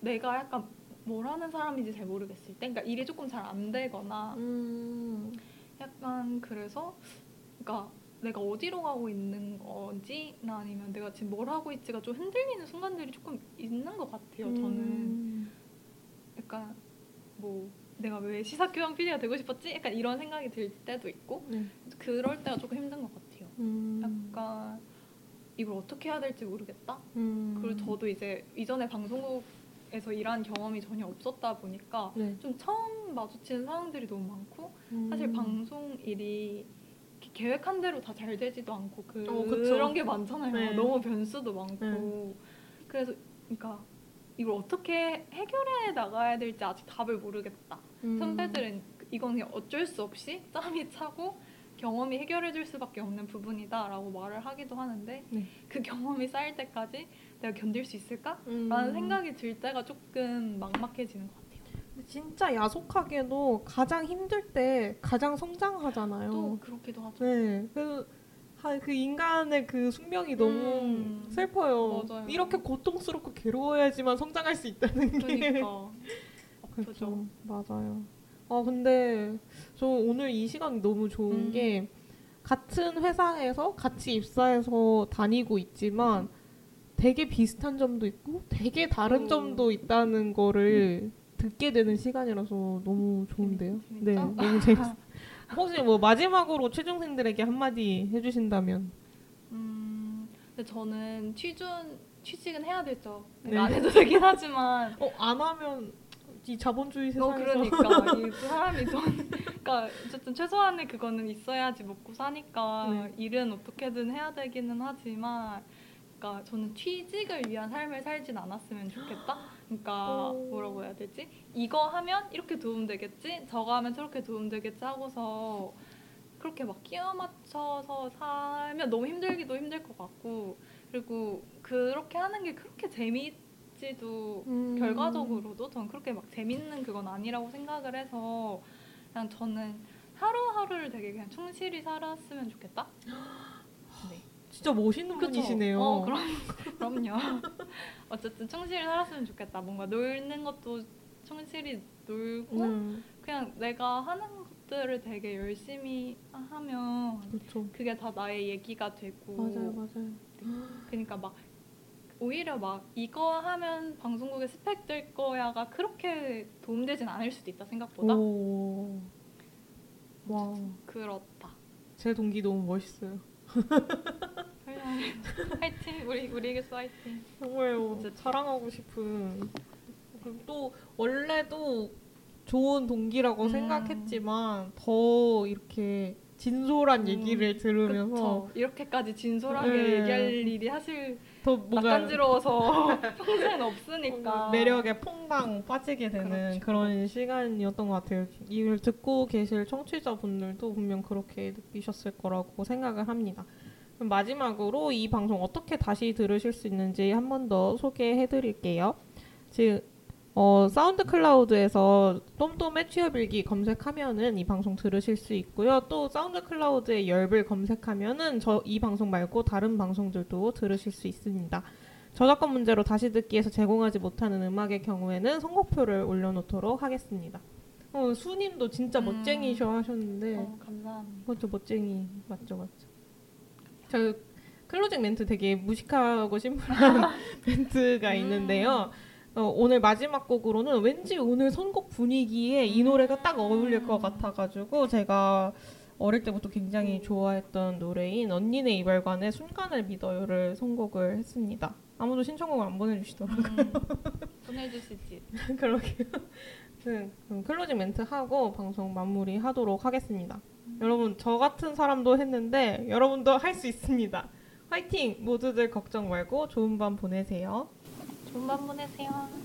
내가 약간 뭘 하는 사람인지 잘 모르겠을 때, 그러니까 일이 조금 잘 안 되거나 음. 약간 그래서, 그러니까 내가 어디로 가고 있는 건지나 아니면 내가 지금 뭘 하고 있지가 좀 흔들리는 순간들이 조금 있는 것 같아요. 저는 음. 약간 뭐 내가 왜 시사교양 PD가 되고 싶었지? 약간 이런 생각이 들 때도 있고 네. 그럴 때가 조금 힘든 것 같아요. 음. 약간 이걸 어떻게 해야 될지 모르겠다. 음. 그리고 저도 이제 이전에 방송국에서 일한 경험이 전혀 없었다 보니까 네. 좀 처음 마주치는 상황들이 너무 많고 음. 사실 방송 일이 이렇게 계획한 대로 다 잘 되지도 않고 그, 어, 그쵸. 런게 많잖아요. 네. 너무 변수도 많고 네. 그래서 그러니까 이걸 어떻게 해결해 나가야 될지 아직 답을 모르겠다. 음. 선배들은 이건 그냥 어쩔 수 없이 짬이 차고 경험이 해결해 줄 수밖에 없는 부분이다라고 말을 하기도 하는데 네. 그 경험이 쌓일 때까지 내가 견딜 수 있을까? 음. 라는 생각이 들 때가 조금 막막해지는 것 같아요. 진짜 야속하게도 가장 힘들 때 가장 성장하잖아요. 또 그렇기도 하죠. 네. 그, 하- 그 인간의 그 숙명이 너무 음. 슬퍼요. 맞아요. 이렇게 고통스럽고 괴로워야지만 성장할 수 있다는 게. 그러니까 [LAUGHS] 그렇죠. 아프죠. 맞아요. 아 근데 저 오늘 이 시간이 너무 좋은 음. 게 같은 회사에서 같이 입사해서 다니고 있지만 되게 비슷한 점도 있고 되게 다른 오. 점도 있다는 거를 듣게 되는 시간이라서 너무 좋은데요. 재밌- 네? 너무 재밌어요. [LAUGHS] 혹시 뭐 마지막으로 취중생들에게 한마디 해주신다면? 음, 근데 저는 취준 취직은 해야 되죠. 네. 안 해도 되긴 하지만 어 안 하면 이 자본주의 어 세상에서 그러니까 [LAUGHS] 이 사람이 돈 그러니까 어쨌든 최소한의 그거는 있어야지 먹고 사니까 네. 일은 어떻게든 해야 되기는 하지만 그러니까 저는 취직을 위한 삶을 살진 않았으면 좋겠다. 그러니까 오. 뭐라고 해야 되지? 이거 하면 이렇게 도움 되겠지. 저거 하면 저렇게 도움 되겠지 하고서 그렇게 막 끼워 맞춰서 살면 너무 힘들기도 힘들 것 같고 그리고 그렇게 하는 게 그렇게 재미있지도 음. 결과적으로도 저는 그렇게 막 재밌는 그건 아니라고 생각을 해서 그냥 저는 하루하루를 되게 그냥 충실히 살았으면 좋겠다. [GASPS] [GASPS] 네. 진짜 멋있는 그쵸? 분이시네요. 어, 그럼, [LAUGHS] 그럼요. 어쨌든 충실히 살았으면 좋겠다. 뭔가 놀는 것도 충실히 놀고 음, 그냥 내가 하는 것들을 되게 열심히 하면 그렇죠. 그게 다 나의 얘기가 되고 맞아요, 맞아요. 그러니까 막 오히려 막 이거 하면 방송국에 스펙 될 거야가 그렇게 도움되진 않을 수도 있다 생각보다 오. 와, 그렇다. 제 동기 너무 멋있어요. 화이팅 우리 우리에게서 화이팅. 정말요. 진짜. 자랑하고 싶은. 그리고 또 원래도 좋은 동기라고 음. 생각했지만 더 이렇게 진솔한 음, 얘기를 들으면서 그쵸. 이렇게까지 진솔하게 네. 얘기할 일이 사실 더 뭔가 낯간지러워서 [LAUGHS] 평생 없으니까 매력에 퐁당 빠지게 되는 그렇죠. 그런 시간이었던 것 같아요. 이걸 듣고 계실 청취자분들도 분명 그렇게 느끼셨을 거라고 생각을 합니다. 마지막으로 이 방송 어떻게 다시 들으실 수 있는지 한 번 더 소개해 드릴게요. 지금 어, 사운드 클라우드에서 똠똠의 취업일기 검색하면은 이 방송 들으실 수 있고요. 또 사운드 클라우드의 열불 검색하면은 저 이 방송 말고 다른 방송들도 들으실 수 있습니다. 저작권 문제로 다시 듣기에서 제공하지 못하는 음악의 경우에는 선곡표를 올려놓도록 하겠습니다. 어, 수님도 진짜 음. 멋쟁이셔 하셨는데 어, 감사합니다. 그것도 멋쟁이 맞죠 맞죠. 저 closing 멘트 되게 무식하고 심플한 [LAUGHS] 멘트가 음. 있는데요. 어, 오늘 마지막 곡으로는 왠지 오늘 선곡 분위기에 이 노래가 딱 어울릴 것 같아가지고 제가 어릴 때부터 굉장히 좋아했던 노래인 언니네 이발관의 순간을 믿어요를 선곡을 했습니다. 아무도 신청곡을 안 보내주시더라고요. 음, [LAUGHS] 보내주시지. [LAUGHS] 그러게요. 네, 그럼 클로징 멘트 하고 방송 마무리 하도록 하겠습니다. 여러분 저 같은 사람도 했는데 여러분도 할 수 있습니다. 화이팅! 모두들 걱정 말고 좋은 밤 보내세요. 좋은 밤 보내세요.